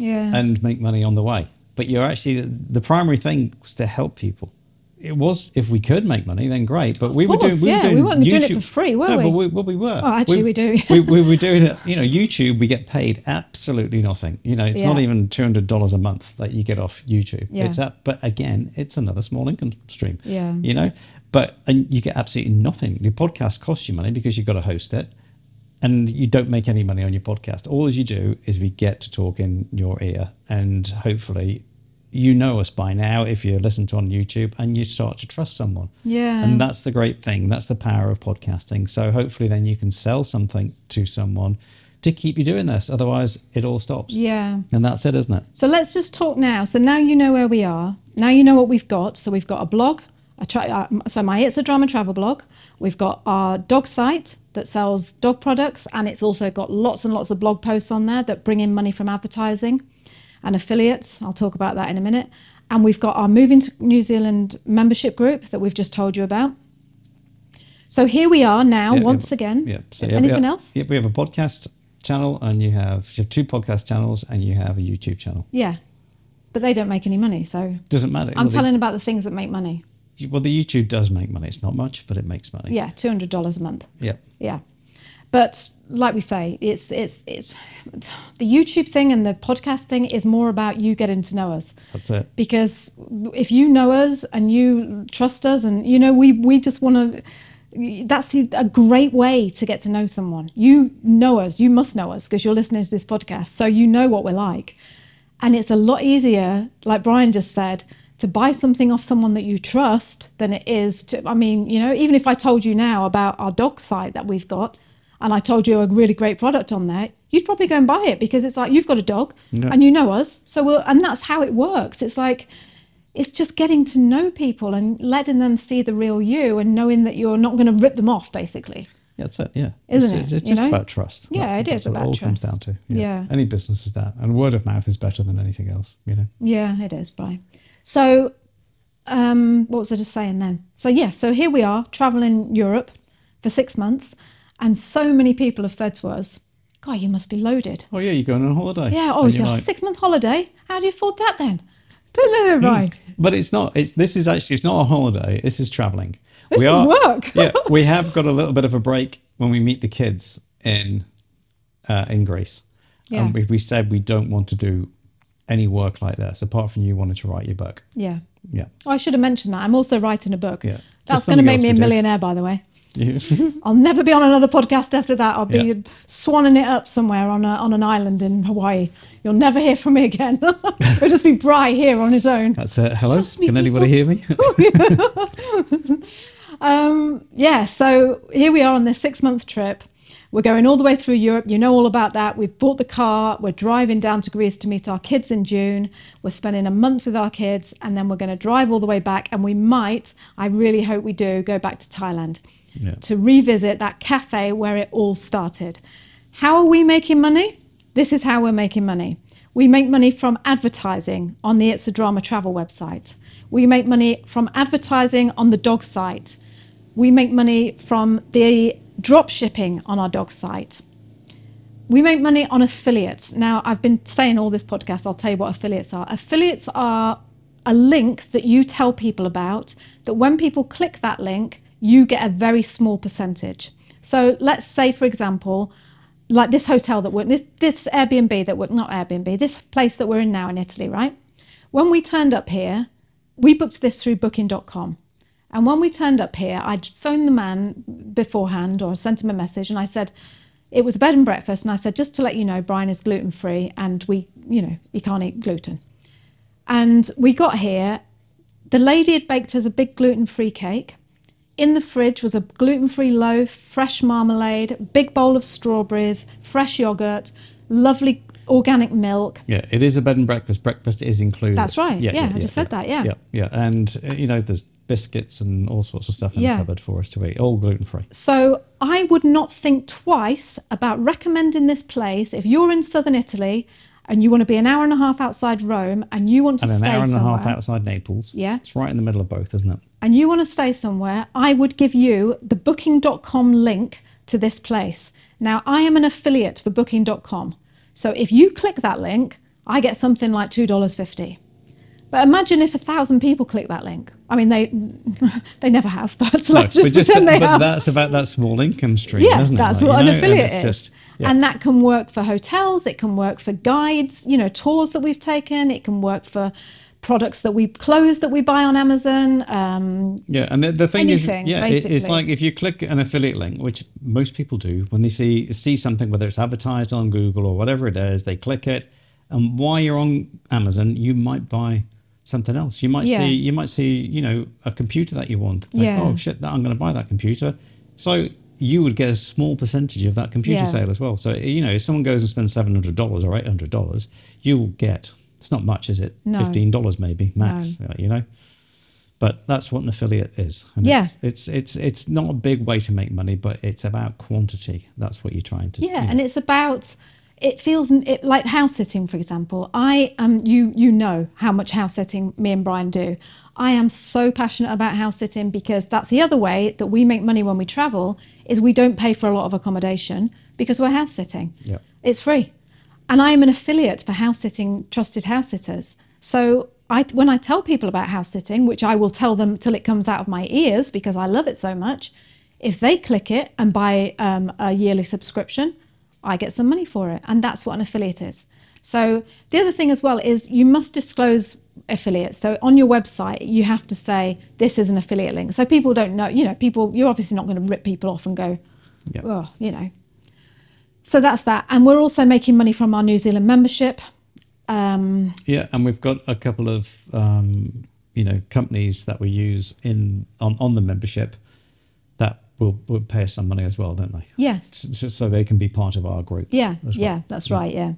yeah. and make money on the way. But you're actually the primary thing was to help people. It was if we could make money, then great. But we were doing, we yeah, were doing we weren't doing it YouTube- for free, were no, we? But we, well, we were. Oh, actually, we do. we, we were doing it. You know, YouTube, we get paid absolutely nothing. You know, it's not even two hundred dollars a month that you get off YouTube. Yeah. It's up, but again, it's another small income stream. Yeah. You know, but and you get absolutely nothing. Your podcast costs you money because you've got to host it and you don't make any money on your podcast. All you do is we get to talk in your ear, and hopefully, you know us by now if you listen to on YouTube and you start to trust someone. Yeah. and that's the great thing. That's the power of podcasting. So hopefully, then you can sell something to someone to keep you doing this. Otherwise, it all stops. yeah. And that's it, isn't it? So let's just talk now. So now you know where we are. Now you know what we've got. So we've got a blog. A tra- uh, so my It's a Drama Travel blog. We've got our dog site that sells dog products, and it's also got lots and lots of blog posts on there that bring in money from advertising and affiliates. I'll talk about that in a minute. And we've got our Moving to New Zealand membership group that we've just told you about. So here we are now, Yeah, once yeah, again. Yeah. So Anything else? Yeah, we have a podcast channel, and you have you have two podcast channels, and you have a YouTube channel. Yeah. But they don't make any money. So Doesn't matter. I'm Well, they- telling about the things that make money. well, the YouTube does make money. It's not much, but it makes money. Yeah, two hundred dollars a month. Yeah. Yeah, but like we say, it's it's it's the YouTube thing and the podcast thing is more about you getting to know us. That's it. because if you know us and you trust us and you know we we just want to that's a great way to get to know someone you know us you must know us because you're listening to this podcast so you know what we're like and it's a lot easier like brian just said to buy something off someone that you trust than it is to i mean you know even if i told you now about our dog site that we've got and i told you a really great product on there you'd probably go and buy it because it's like you've got a dog and you know us so we'll and that's how it works it's like it's just getting to know people and letting them see the real you and knowing that you're not going to rip them off basically Yeah, that's it. Yeah, Isn't it's, it? It's just know? about trust. Yeah, That's- it is about it all comes trust. down to. Yeah. any business is that, and word of mouth is better than anything else. You know. yeah it is brian so um what was i just saying then so yeah so here we are traveling europe for six months and so many people have said to us god you must be loaded Oh yeah, you're going on holiday. yeah oh it's a like, six month holiday how do you afford that then don't know right But it's not. It's this is actually it's not a holiday. This is traveling. This we is are, work. yeah, we have got a little bit of a break when we meet the kids in uh, in Greece. Yeah. And we, we said we don't want to do any work like this apart from you wanting to write your book. yeah Yeah. oh, i should have mentioned that i'm also writing a book Yeah. that's going to make me a millionaire by the way. I'll never be on another podcast after that. I'll be Yeah. swanning it up somewhere on a, on an island in Hawaii. You'll never hear from me again. It'll just be Bri here on his own. That's it. Hello. Me, Can anybody hear me? Um, yeah, so here we are on this six month trip. We're going all the way through Europe. You know all about that. We've bought the car. We're driving down to Greece to meet our kids in June. We're spending a month with our kids and then we're going to drive all the way back. And we might, I really hope we do, go back to Thailand Yeah. to revisit that cafe where it all started. How are we making money? This is how we're making money. We make money from advertising on the It's a Drama travel website. We make money from advertising on the dog site. We make money from the drop shipping on our dog site. We make money on affiliates. Now, I've been saying all this podcast, I'll tell you what affiliates are. Affiliates are a link that you tell people about, that when people click that link, you get a very small percentage. So let's say, for example, like this hotel that we're this this Airbnb that we're not Airbnb, this place that we're in now in Italy, right? When we turned up here, we booked this through booking.com. And when we turned up here, I'd phoned the man beforehand or sent him a message and I said, it was a bed and breakfast. And I said, just to let you know, Brian is gluten free and we, you know, he can't eat gluten. And we got here, the lady had baked us a big gluten free cake. In the fridge was a gluten free loaf, fresh marmalade, big bowl of strawberries, fresh yogurt, lovely organic milk. Yeah, it is a bed and breakfast. Breakfast is included. That's right. Yeah, yeah I just said that, yeah. Yeah, yeah, and uh, you know, there's biscuits and all sorts of stuff in Yeah. the cupboard for us to eat, all gluten free. So I would not think twice about recommending this place if you're in southern Italy and you want to be an hour and a half outside Rome and you want to And an stay hour and a half outside Naples. Yeah. it's right in the middle of both, isn't it? And you want to stay somewhere, I would give you the booking.com link to this place. Now, I am an affiliate for booking.com. So if you click that link, I get something like $2.50. But imagine if a thousand people click that link. I mean, they they never have, but let's No, just but pretend they but have. that's about that small income stream, Yeah, isn't it? that's Like, what you an know, affiliate is. Just, yeah. And that can work for hotels, it can work for guides, you know, tours that we've taken, it can work for products that we clothes that we buy on Amazon. Um, Yeah, and the, the thing Anything, is, yeah, it, it's like if you click an affiliate link, which most people do when they see see something, whether it's advertised on Google or whatever it is, they click it, and while you're on Amazon, you might buy something else. You might Yeah. see, you might see, you know, a computer that you want. Think, Yeah. Oh shit, that I'm going to buy that computer. So you would get a small percentage of that computer Yeah. sale as well. So you know, if someone goes and spends seven hundred dollars or eight hundred dollars, you'll get. It's not much, is it? No. Fifteen dollars maybe max. uh, You know. But that's what an affiliate is. And Yeah. It's, it's it's it's not a big way to make money, but it's about quantity. That's what you're trying to. yeah, you know. and it's about it feels it, like house sitting, for example. I um you you know how much house sitting me and Brian do. I am so passionate about house sitting because that's the other way that we make money when we travel is we don't pay for a lot of accommodation because we're house sitting. Yeah. It's free. And I am an affiliate for house sitting trusted house sitters. So I when I tell people about house sitting, which I will tell them till it comes out of my ears because I love it so much, if they click it and buy um, a yearly subscription, I get some money for it, and that's what an affiliate is. So the other thing as well is you must disclose affiliates. So on your website, you have to say this is an affiliate link. So people don't know. You know, people. You're obviously not going to rip people off and go, Yeah. oh, you know. So that's that, and we're also making money from our New Zealand membership. Um, Yeah, and we've got a couple of um, you know companies that we use in on, on the membership that will, will pay us some money as well, don't they? yes, So, so they can be part of our group. Yeah, well. yeah, that's right. Yeah.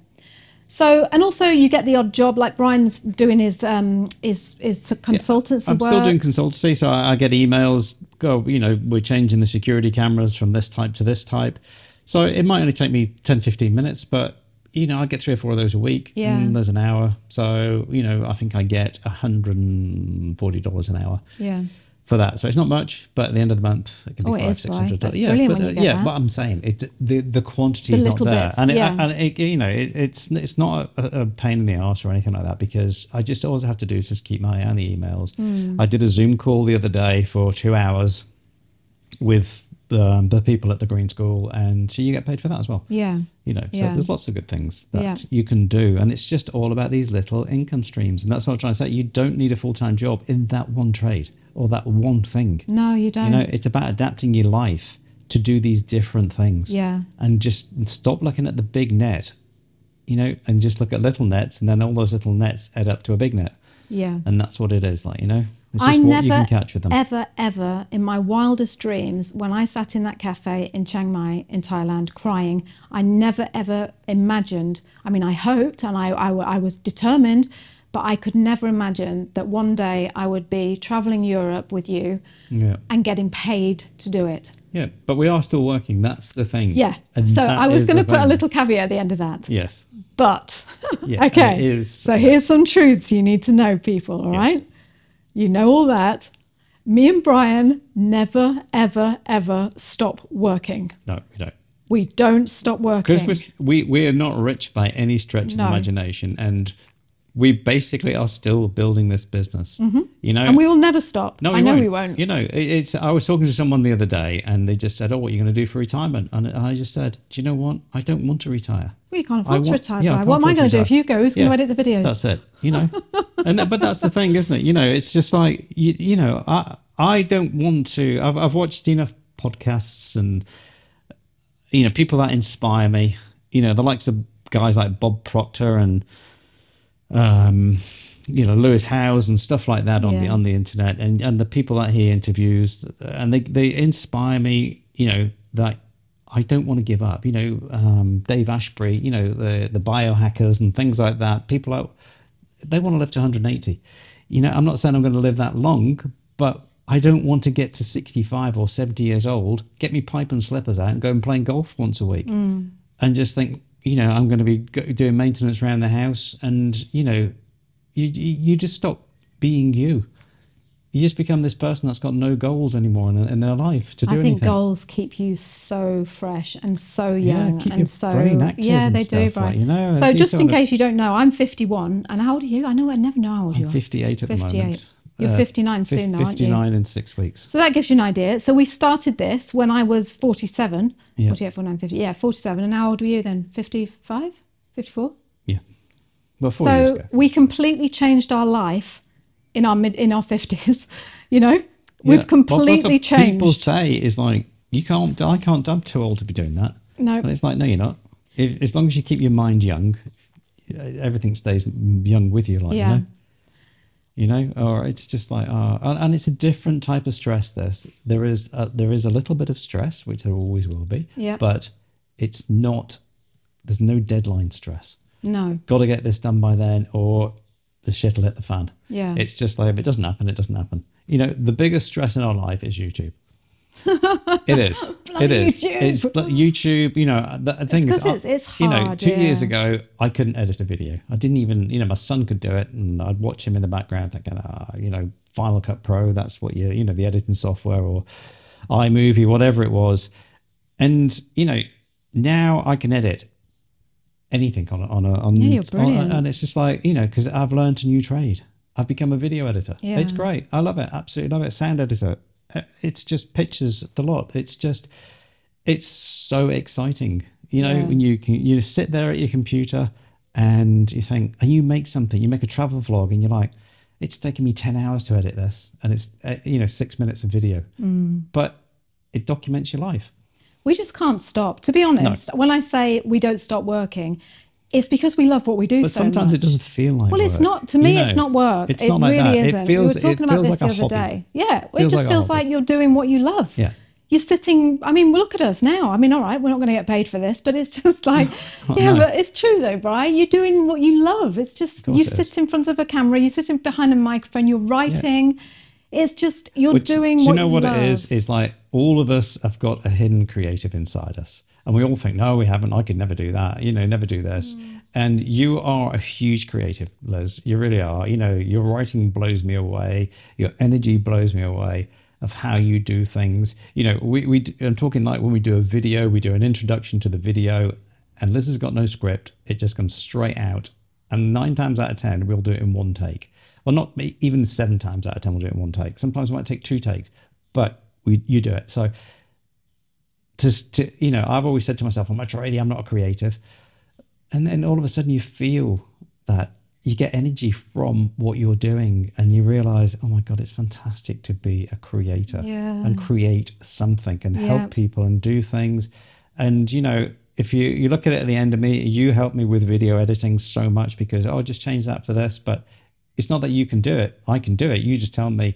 So, and also you get the odd job like Brian's doing his um his his consultancy I'm work. still doing consultancy, so I, I get emails. Go, you know, we're changing the security cameras from this type to this type. So it might only take me 10, 15 minutes, but you know, I get three or four of those a week. Yeah. and there's an hour. So you know, I think I get hundred and forty dollars an hour. yeah. for that. So it's not much, but at the end of the month, it can be Oh, five, six hundred dollars. Yeah, but uh, yeah, that. but I'm saying it. The the quantity The is not there, bits, and it, yeah. and it, you know, it, it's it's not a, a pain in the ass or anything like that because I just always have to do is just keep my eye on the emails. Hmm. I did a Zoom call the other day for two hours with the, the people at the Green School, and so you get paid for that as well Yeah. you know so Yeah. there's lots of good things that Yeah. you can do and it's just all about these little income streams and that's what i'm trying to say you don't need a full-time job in that one trade or that one thing No, you don't. you know it's about adapting your life to do these different things Yeah. and just stop looking at the big net you know and just look at little nets and then all those little nets add up to a big net yeah. and that's what it is like you know it's I what never, you can catch with them ever, ever in my wildest dreams, when I sat in that cafe in Chiang Mai in Thailand crying, I never, ever imagined. I mean, I hoped and I, I, I was determined, but I could never imagine that one day I would be traveling Europe with you yeah and getting paid to do it. yeah but we are still working that's the thing Yeah. And so I was going to put a little caveat at the end of that. yes But Yeah, okay. is- so yeah. here's some truths you need to know, people. All right, you know all that. Me and Brian never, ever, ever stop working. no we don't We don't stop working. because we we are not rich by any stretch of No. imagination and we basically are still building this business mm-hmm. you know and we will never stop. no, I know we won't. You know, it's. I was talking to someone the other day, and they just said, "Oh, what are you going to do for retirement?" And I just said, "Do you know what? I don't want to retire. we can't I to want- retire. yeah, What am I going to do if you go? Who's going to edit the videos? That's it. You know, and that- but that's the thing, isn't it? You know, it's just like you, you know, I I don't want to. I've I've watched enough podcasts and you know people that inspire me. You know, the likes of guys like Bob Proctor and um, you know Lewis Howes and stuff like that on the on the internet, and and the people that he interviews, and they they inspire me. You know that I don't want to give up. You know, um, Dave Asprey, you know the the biohackers and things like that. People out they want to live to 180. You know, I'm not saying I'm going to live that long, but I don't want to get to 65 or 70 years old, get me pipe and slippers out, and go and play golf once a week, Mm. and just think, you know, I'm going to be doing maintenance around the house, and you know, you you you just stop being you. You just become this person that's got no goals anymore in, in their life to do anything. I think anything. goals keep you so fresh and so Yeah, young keep and your so brain active yeah they do right? Like, you know, so just in of- case you don't know, I'm 51 and how old are you? I know I never know how old you I'm are. 58 at the moment. You're Uh, 59 fif- soon now, you? 59 in six weeks. So that gives you an idea. So we started this when I was 47, Yeah. 48, 49, 50. Yeah, 47. And how old were you then? 55? 54? Yeah. Well, four years So ago. we completely changed our life in our mid in our 50s, you know? We've Yeah. Completely what People changed. say is like, you can't, I can't, I'm too old to be doing that. No. And it's like, no, you're not. If, as long as you keep your mind young, everything stays young with you, like, Yeah. you know? You know, or it's just like, uh, and, and it's a different type of stress. This there is, a, there is a little bit of stress, which there always will be. Yeah. But it's not. There's no deadline stress. No. Got to get this done by then, or the shit will hit the fan. Yeah. It's just like if it doesn't happen, it doesn't happen. You know, the biggest stress in our life is YouTube. It is. it is. YouTube. It's YouTube. You know, the thing is, 'cause it's- it's you know, hard, two years ago, I couldn't edit a video. I didn't even. You know, my son could do it, and I'd watch him in the background, thinking, ah, you know, Final Cut Pro. That's what you, you know, the editing software or iMovie, whatever it was. And you know, now I can edit anything on on a on, Yeah, you're on- and it's just like you know because I've learned a new trade. I've become a video editor. Yeah. It's great. I love it. Absolutely love it. Sound editor. It's just pictures the lot. It's just it's so exciting. You know, Yeah. when you can you sit there at your computer and you think and you make something, you make a travel vlog and you're like, it's taken me 10 hours to edit this and it's uh, you know 6 minutes of video. Mm. But it documents your life. We just can't stop. To be honest, when I say we don't stop working, it's because we love what we do But so sometimes much. it doesn't feel like Well, it's work, not. To you me, know? it's not work. It's it not like really that. isn't. It feels, we were talking it about this like the a other hobby. day. Yeah, it Feels just like feels like you're doing what you love. Yeah. You're sitting. I mean, look at us now. I mean, all right, we're not going to get paid for this, but it's just like, yeah, no. but it's true though, Brian. You're doing what you love. It's just you it sit is. in front of a camera, you sit in behind a microphone, you're writing. It's just you're Which- doing. do you what know what love. it is? Is like all of us have got a hidden creative inside us, and we all think, "No, we haven't. I could never do that. You know, never do this." Mm. And you are a huge creative, Liz. You really are. You know, your writing blows me away. Your energy blows me away of how you do things. You know, we we I'm talking like when we do a video, we do an introduction to the video, and Liz has got no script. It just comes straight out, and nine times out of ten, we'll do it in one take. Well, not even seven times out of ten, we'll do it in one take. Sometimes we might take two takes, but we you do it. So to, to you know, I've always said to myself, I'm a tradie, I'm not a creative. And then all of a sudden you feel that you get energy from what you're doing and you realize, oh my God, it's fantastic to be a creator Yeah. and create something and Yeah. help people and do things. And you know, if you, you look at it at the end of me, you help me with video editing so much because oh just change that for this. But it's not that you can do it. I can do it. You just tell me,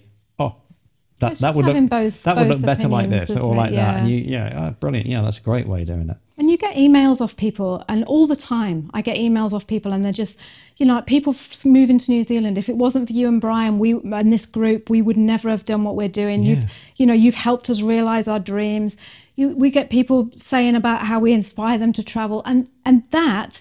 that, that would look both- that would look better like this or like it? that. And Yeah. you yeah, oh, brilliant. Yeah, that's a great way of doing it. And you get emails off people, and all the time I get emails off people, and they're just, you know, like people moving to New Zealand. If it wasn't for you and Brian, we and this group, we would never have done what we're doing. Yeah. You've, you know, you've helped us realize our dreams. You, we get people saying about how we inspire them to travel, and and that,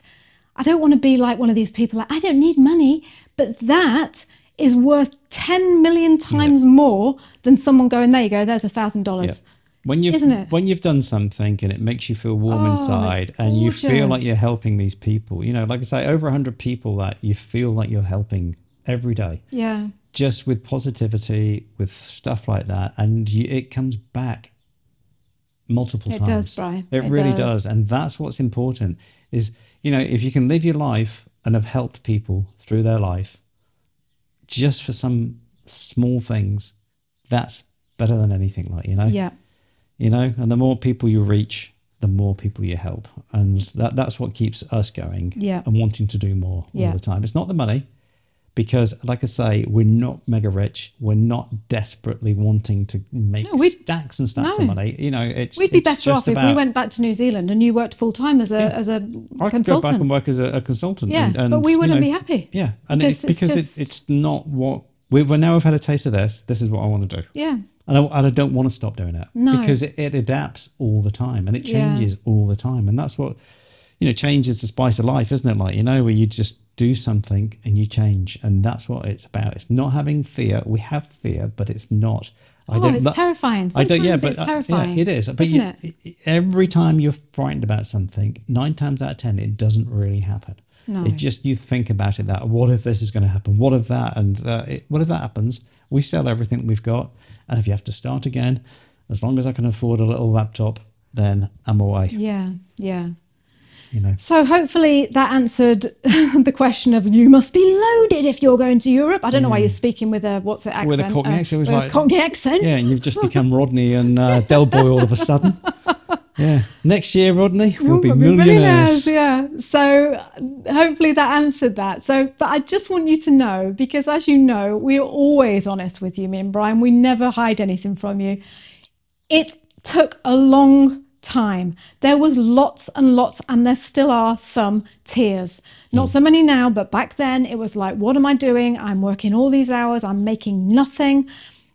I don't want to be like one of these people. Like I don't need money, but that is worth ten million times more than someone going, there you go, there's a thousand dollars. When you've Isn't it? when you've done something and it makes you feel warm Oh, inside and you feel like you're helping these people, you know, like I say, over hundred people that you feel like you're helping every day, Yeah. just with positivity, with stuff like that, and you, it comes back multiple It times. It does, Brian. It, It really does. does, and that's what's important. Is you know, if you can live your life and have helped people through their life, just for some small things, that's better than anything. Like you know Yeah. you know and the more people you reach the more people you help and that that's what keeps us going Yeah. and wanting to do more Yeah. all the time it's not the money because like i say we're not mega rich we're not desperately wanting to make No, stacks and stacks no. of money you know it's We'd be it's better off if we about- went back to New Zealand and you worked full time as a as a I could go consultant. back and work as a, a consultant yeah, and, and, but we wouldn't know, be happy. yeah and Because it, it's because just- it's it's not what we we now have had a taste of this this is what i want to do Yeah, And I, and I don't want to stop doing it No. because it, it adapts all the time and it Yeah. changes all the time. And that's what, you know, change is the spice of life, isn't it? Like, you know, where you just do something and you change. And that's what it's about. It's not having fear. We have fear, but it's not. I oh, it's terrifying. I don't, yeah, Sometimes but it's uh, terrifying. yeah, it is. But isn't you, it? every time you're frightened about something, nine times out of ten, it doesn't really happen. No. It's just you think about it that what if this is going to happen? What if that? And uh, it, what if that happens? We sell everything we've got, and if you have to start again, as long as I can afford a little laptop, then I'm away. Yeah, yeah. You know. So hopefully that answered the question of you must be loaded if you're going to Europe. I don't know why you're speaking with a what's it accent? With a Cockney Uh, accent, it was with a like- Cockney accent. Yeah, and you've just become Rodney and uh, Del Boy all of a sudden. Yeah. Next year, Rodney, we'll be We'll be millionaires. Yeah. So uh, hopefully that answered that. So, but I just want you to know because, as you know, we are always honest with you, me and Brian. We never hide anything from you. It took a long time. There was lots and lots, and there still are some tears. Not hmm. so many now, but back then it was like, what am I doing? I'm working all these hours. I'm making nothing.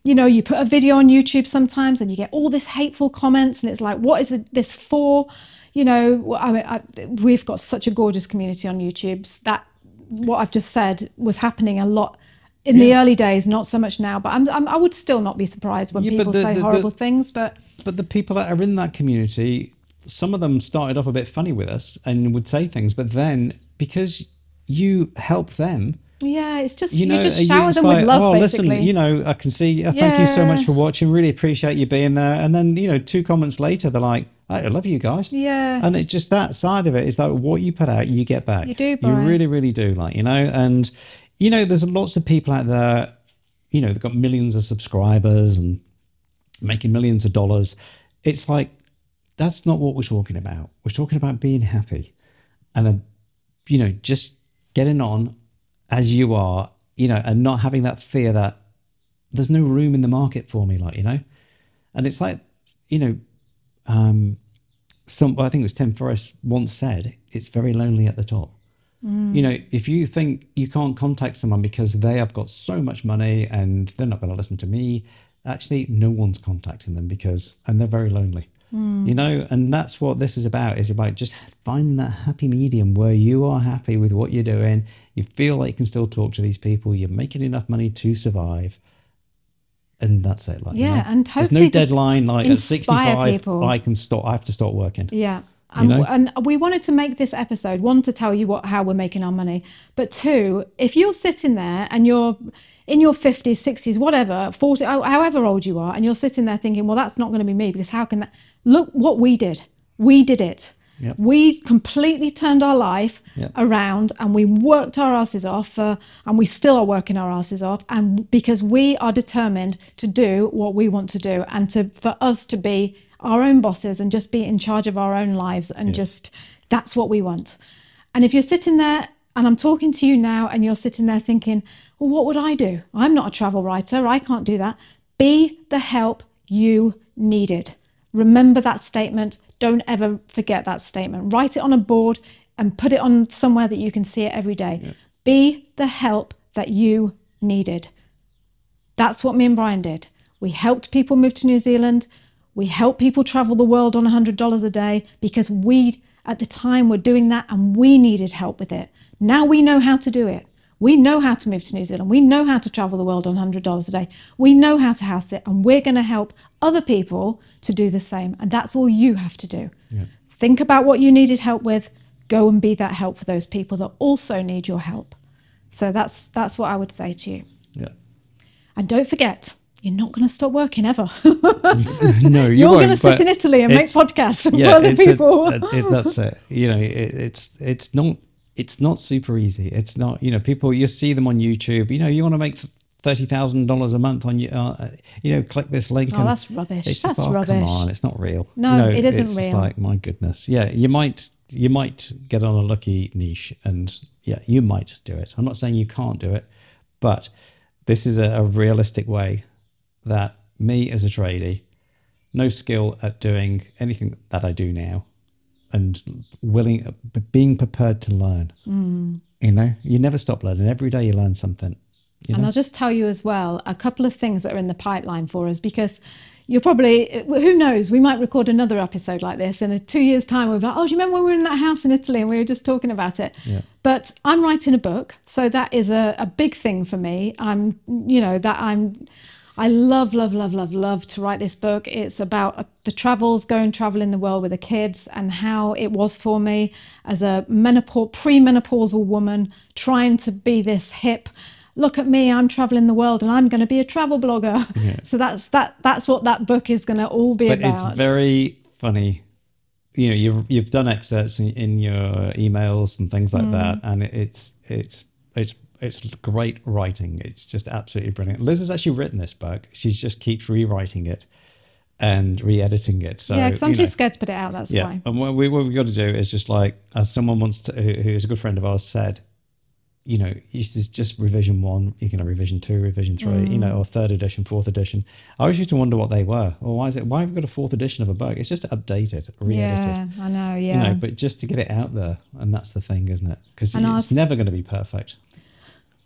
You know, you put a video on YouTube sometimes, and you get all this hateful comments, and it's like, what is this for? You know, I, mean, I, we've got such a gorgeous community on YouTube. That what I've just said was happening a lot in the early days, not so much now. But I'm, I'm, I would still not be surprised when Yeah, people the- say the- the- horrible things. But But the people that are in that community, some of them started off a bit funny with us and would say things, but then because you help them, Yeah, it's just you you, just shower them like, with love, oh, basically. listen, you know, I can see. Uh, thank you so much for watching. Really appreciate you being there. And then, you know, two comments later, they're like, I love you guys. Yeah. And it's just that side of it is that what you put out, you get back. You do, You really, really do. Like, you know, and, you know, there's lots of people out there, you know, they've got millions of subscribers and making millions of dollars. It's like, that's not what we're talking about. We're talking about being happy and, uh, you know, just getting on as you are, you know, and not having that fear that there's no room in the market for me, like, you know? And it's like, you know, um, some, I think it was Tim Ferriss once said, it's very lonely at the top. Mm. You know, if you think you can't contact someone because they have got so much money and they're not going to listen to me, actually, no one's contacting them because, and they're very lonely. Mm. You know, and that's what this is about. Is about just finding that happy medium where you are happy with what you're doing. You feel like you can still talk to these people. You're making enough money to survive, and that's it. Like, you Yeah, know? and there's no deadline. Like at inspire 65, people. I can stop. I have to stop working. Yeah. And, know? and we wanted to make this episode one to tell you what how we're making our money, but two, if you're sitting there and you're in your 50s, 60s, whatever, 40, however old you are, and you're sitting there thinking, well, that's not going to be me because how can that look what we did? We did it. Yep. We completely turned our life Yep. around and we worked our asses off, uh, and we still are working our asses off. And because we are determined to do what we want to do and to for us to be our own bosses and just be in charge of our own lives and just that's what we want. And if you're sitting there and I'm talking to you now and you're sitting there thinking, well, what would I do? I'm not a travel writer. I can't do that. Be the help you needed. Remember that statement. Don't ever forget that statement. Write it on a board and put it on somewhere that you can see it every day. Be the help that you needed. That's what me and Brian did. We helped people move to New Zealand. We help people travel the world on $100 a day because we, at the time, were doing that and we needed help with it. Now we know how to do it. We know how to move to New Zealand. We know how to travel the world on $100 a day. We know how to house it, and we're going to help other people to do the same. And that's all you have to do. Think about what you needed help with. Go and be that help for those people that also need your help. So that's that's what I would say to you. Yeah. And don't forget, you're not going to stop working ever. No, you You're going to sit in Italy and make podcasts for yeah, other it's a- people. uh, it- that's it. You know, it, it's it's not it's not super easy. It's not. You know, people you see them on YouTube. You know, you want to make thirty thousand dollars a month on your. Uh, you know, click this link. Oh, that's rubbish. It's That's like, oh, come on, it's not real. No, know, it isn't it's real. like my goodness. Yeah, you might you might get on a lucky niche, and yeah, you might do it. I'm not saying you can't do it, but this is a, a realistic way that me as a tradie, no skill at doing anything that I do now, and willing, being prepared to learn. Mm. You know, you never stop learning. Every day you learn something. You And know? I'll just tell you as well a couple of things that are in the pipeline for us because you're probably, who knows, we might record another episode like this in a two years' time. We'll be like, oh, do you remember when we were in that house in Italy and we were just talking about it? yeah. But I'm writing a book. So that is a, a big thing for me. I'm, you know, that I'm, I love, love, love, love, love to write this book. It's about uh, the travels, going travel in the world with the kids, and how it was for me as a menopause, pre-menopausal woman trying to be this hip. Look at me, I'm traveling the world, and I'm going to be a travel blogger. So that's that. That's what that book is going to all be but about. it's very funny. You know, you've you've done excerpts in, in your emails and things like that, Mm. and it's it's it's it's great writing. It's just absolutely brilliant. Liz has actually written this book. She just keeps rewriting it and re-editing it. So yeah, because I'm you too scared to put it out. That's yeah, why. and what we what we got to do is just like as someone wants to, who's a good friend of ours said, you know, it's just revision one. You can have revision two, revision three, you Mm. know, or third edition, fourth edition. I always used to wonder what they were. Well, why is it? Why have we got a fourth edition of a book? It's just updated, re-edited. Yeah, I know. Yeah. You know, but just to get it out there, and that's the thing, isn't it? Because it's never going to be perfect.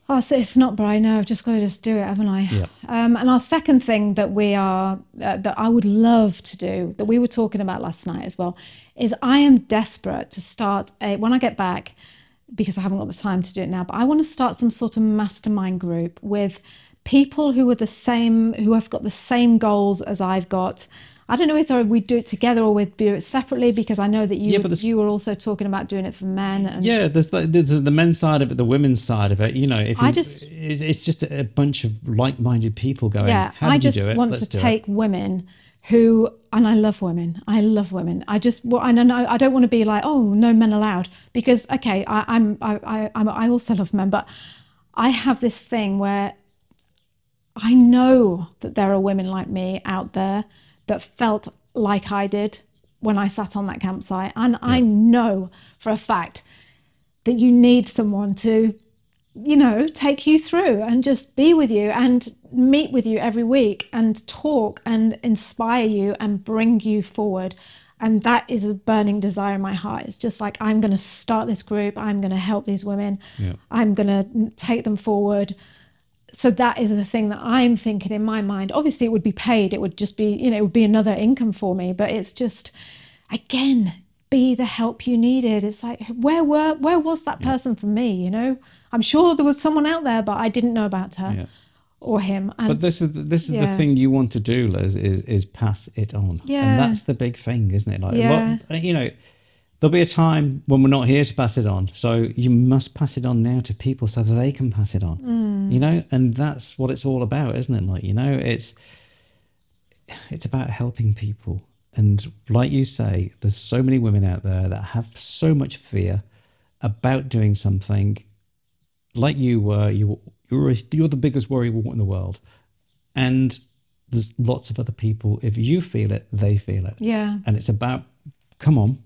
Oh, so it's not, Brian. No, I've just got to just do it, haven't I? Yeah. Um, and our second thing that we are uh, that I would love to do that we were talking about last night as well is I am desperate to start a when I get back because I haven't got the time to do it now, but I want to start some sort of mastermind group with people who are the same who have got the same goals as I've got. I don't know whether we'd do it together or we'd do it separately because I know that you Yeah, you were also talking about doing it for men. And Yeah, there's the, there's the men's side of it, the women's side of it. You know, if I you, just- it's, it's just a bunch of like-minded people going. yeah, How I just do it? want Let's to do it." take women who, and I love women. I love women. I just, well, I know I don't want to be like, oh, no men allowed, because okay, I, I'm, I, I, I'm, I also love men, but I have this thing where I know that there are women like me out there that felt like I did when I sat on that campsite, and I know for a fact that you need someone to you know, take you through and just be with you and meet with you every week and talk and inspire you and bring you forward. And that is a burning desire in my heart. It's just like, I'm going to start this group. I'm going to help these women. I'm going to take them forward. So that is the thing that I'm thinking in my mind. Obviously, it would be paid. It would just be, you know, it would be another income for me. But it's just, again, be the help you needed. It's like, where were, where was that person for me? You know, I'm sure there was someone out there, but I didn't know about her Yeah. or him. And But this is this is Yeah. the thing you want to do, Liz, is is pass it on. Yeah. And that's the big thing, isn't it? Like a Yeah. lot, you know, there'll be a time when we're not here to pass it on. So you must pass it on now to people so that they can pass it on. Mm. You know, and that's what it's all about, isn't it? Like, you know, it's it's about helping people. And like you say, there's so many women out there that have so much fear about doing something like you were. You you're you're the biggest worry in the world, and there's lots of other people. If you feel it, they feel it. yeah. And it's about come on,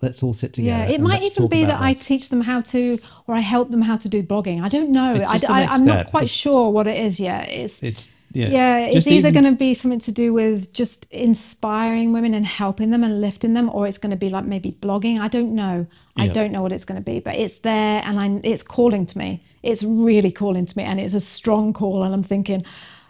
let's all sit together. Yeah, it might even be that I teach them how to, or I help them how to do blogging. I don't know. I, I, I'm not quite It's- sure what it is yet. It's It's yeah. yeah, it's either going to be something to do with just inspiring women and helping them and lifting them, or it's going to be like maybe blogging. I don't know. I don't know what it's going to be, but it's there and I, it's calling to me. It's really calling to me, and it's a strong call. And I'm thinking,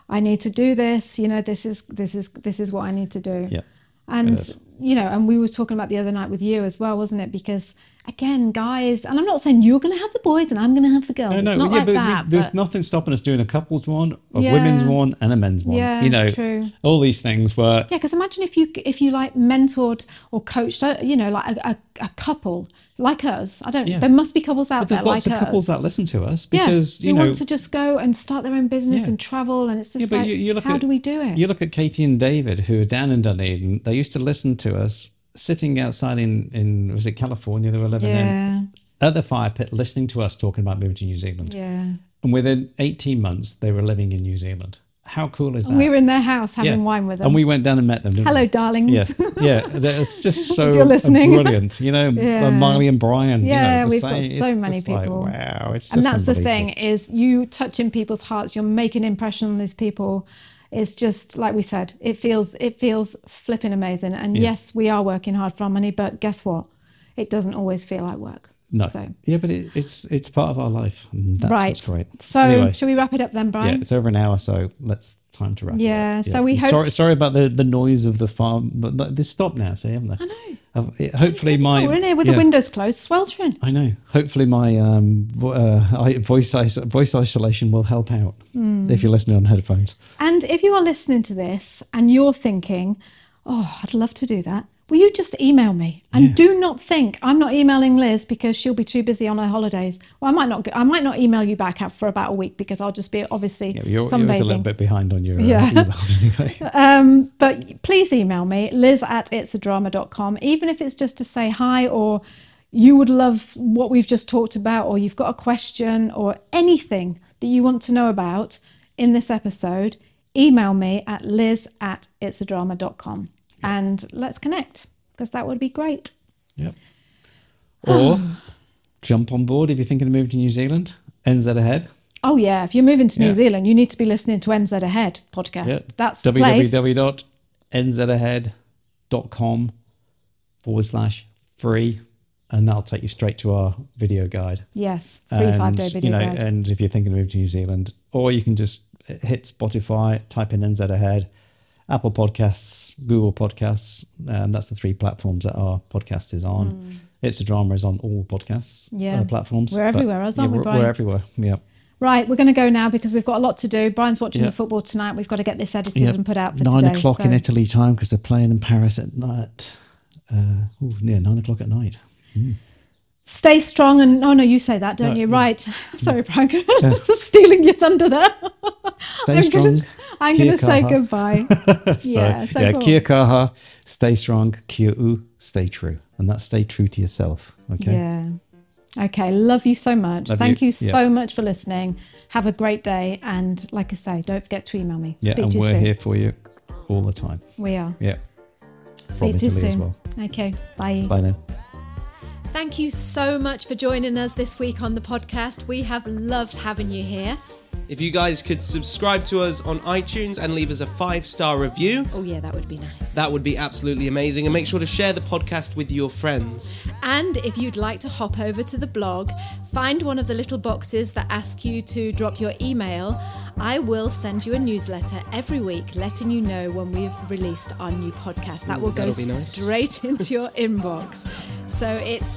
I need to do this. You know, this is this is this is what I need to do. Yeah. And you know, and we were talking about the other night with you as well, wasn't it? Because again, guys, and I'm not saying you're going to have the boys and I'm going to have the girls. No, no, it's not yeah, like but we- there's but- nothing stopping us doing a couples one, a Yeah. women's one, and a men's one. Yeah, you know, true. all these things were Yeah, because imagine if you if you like mentored or coached, uh, you know, like a, a, a couple like us. I don't. Yeah. There must be couples out there. But there's there lots like of couples us. that listen to us because who you know want to just go and start their own business Yeah. and travel, and it's just Yeah, but like, you, you look how at, do we do it? You look at Katie and David, who are down in Dunedin. They used to listen to us sitting outside in, in was it California? They were living in at the fire pit, listening to us talking about moving to New Zealand. yeah. And within 18 months, they were living in New Zealand. How cool is that? We were in their house having Yeah. wine with them. And we went down and met them. Hello, we? darlings. Yeah, yeah. It's just so you're listening. brilliant. You know, Yeah. uh, Miley and Brian. Yeah, you know, we've got so it's many just like, people. wow, it's just and that's the thing is you touching people's hearts you're making an impression on these people it's just like we said it feels it feels flipping amazing and yes we are working hard for our money but guess what it doesn't always feel like work No, so yeah, but it, it's it's part of our life. And that's right what's great. so Anyway. shall we wrap it up then Brian? Yeah, it's over an hour, so let's time to wrap. it Yeah, so we hope- Sorry, sorry about the, the noise of the farm, but they stopped now. So haven't they? I know. hopefully, my we're in here with yeah, the windows closed sweltering I know. Hopefully, my um, uh, voice voice isolation will help out Hmm. if you're listening on headphones. and if you are listening to this and you're thinking oh i'd love to do that will you just email me? And do not think i'm not emailing liz because she'll be too busy on her holidays. Well i might not i might not email you back out for about a week because i'll just be obviously Yeah, you're, you're always a little bit behind on your uh, Yeah. emails anyway. um, but please email me liz at itsadrama.com even if it's just to say hi or you would love what we've just talked about or you've got a question or anything that you want to know about in this episode email me at liz at itsadrama.com and let's connect because that would be great Yep. Or jump on board if you're thinking of moving to New Zealand. NZ ahead. oh yeah if you're moving to new Yeah. zealand you need to be listening to nz ahead podcast Yeah. that's www.nzahead.com forward slash free. And that'll take you straight to our video guide. yes free five day And, video you know, guide. and if you're thinking of moving to New Zealand, or you can just hit Spotify, type in NZ Ahead, Apple Podcasts, Google Podcasts. Um, that's the three platforms that our podcast is on. It's a drama is on all podcasts Hmm. Yeah. uh, platforms. We're everywhere else, aren't we, we're, Brian? we're everywhere. Yeah. Right, we're going to go now because we've got a lot to do. Brian's watching Yeah. the football tonight. We've got to get this edited Yep. and put out for nine today. o'clock in Italy time because they're playing in Paris at night. Uh, ooh, yeah, nine o'clock at night. Stay strong and oh no, you say that, don't No, you? no. Right. Sorry, Brian. Stealing your thunder there. Stay I'm strong. Gonna, I'm going to say goodbye. Yeah. So yeah, go on. kia kaha, stay strong, kia u, stay true. And that's stay true to yourself. Okay. Yeah. Okay. Love you so much. Love Thank you. you, Yeah. so much for listening. Have a great day. And like I say, don't forget to email me. Yeah, Speak and we're soon. here for you all the time. We are. Yeah. Speak to you soon. well. Okay. Bye. Bye now. Thank you so much for joining us this week on the podcast. We have loved having you here. If you guys could subscribe to us on iTunes and leave us a five star review, Oh, yeah, that would be nice. that would be absolutely amazing. And make sure to share the podcast with your friends. And if you'd like to hop over to the blog, find one of the little boxes that ask you to drop your email. I will send you a newsletter every week letting you know when we've released our new podcast. That will go that'll be nice. straight into your inbox. So it's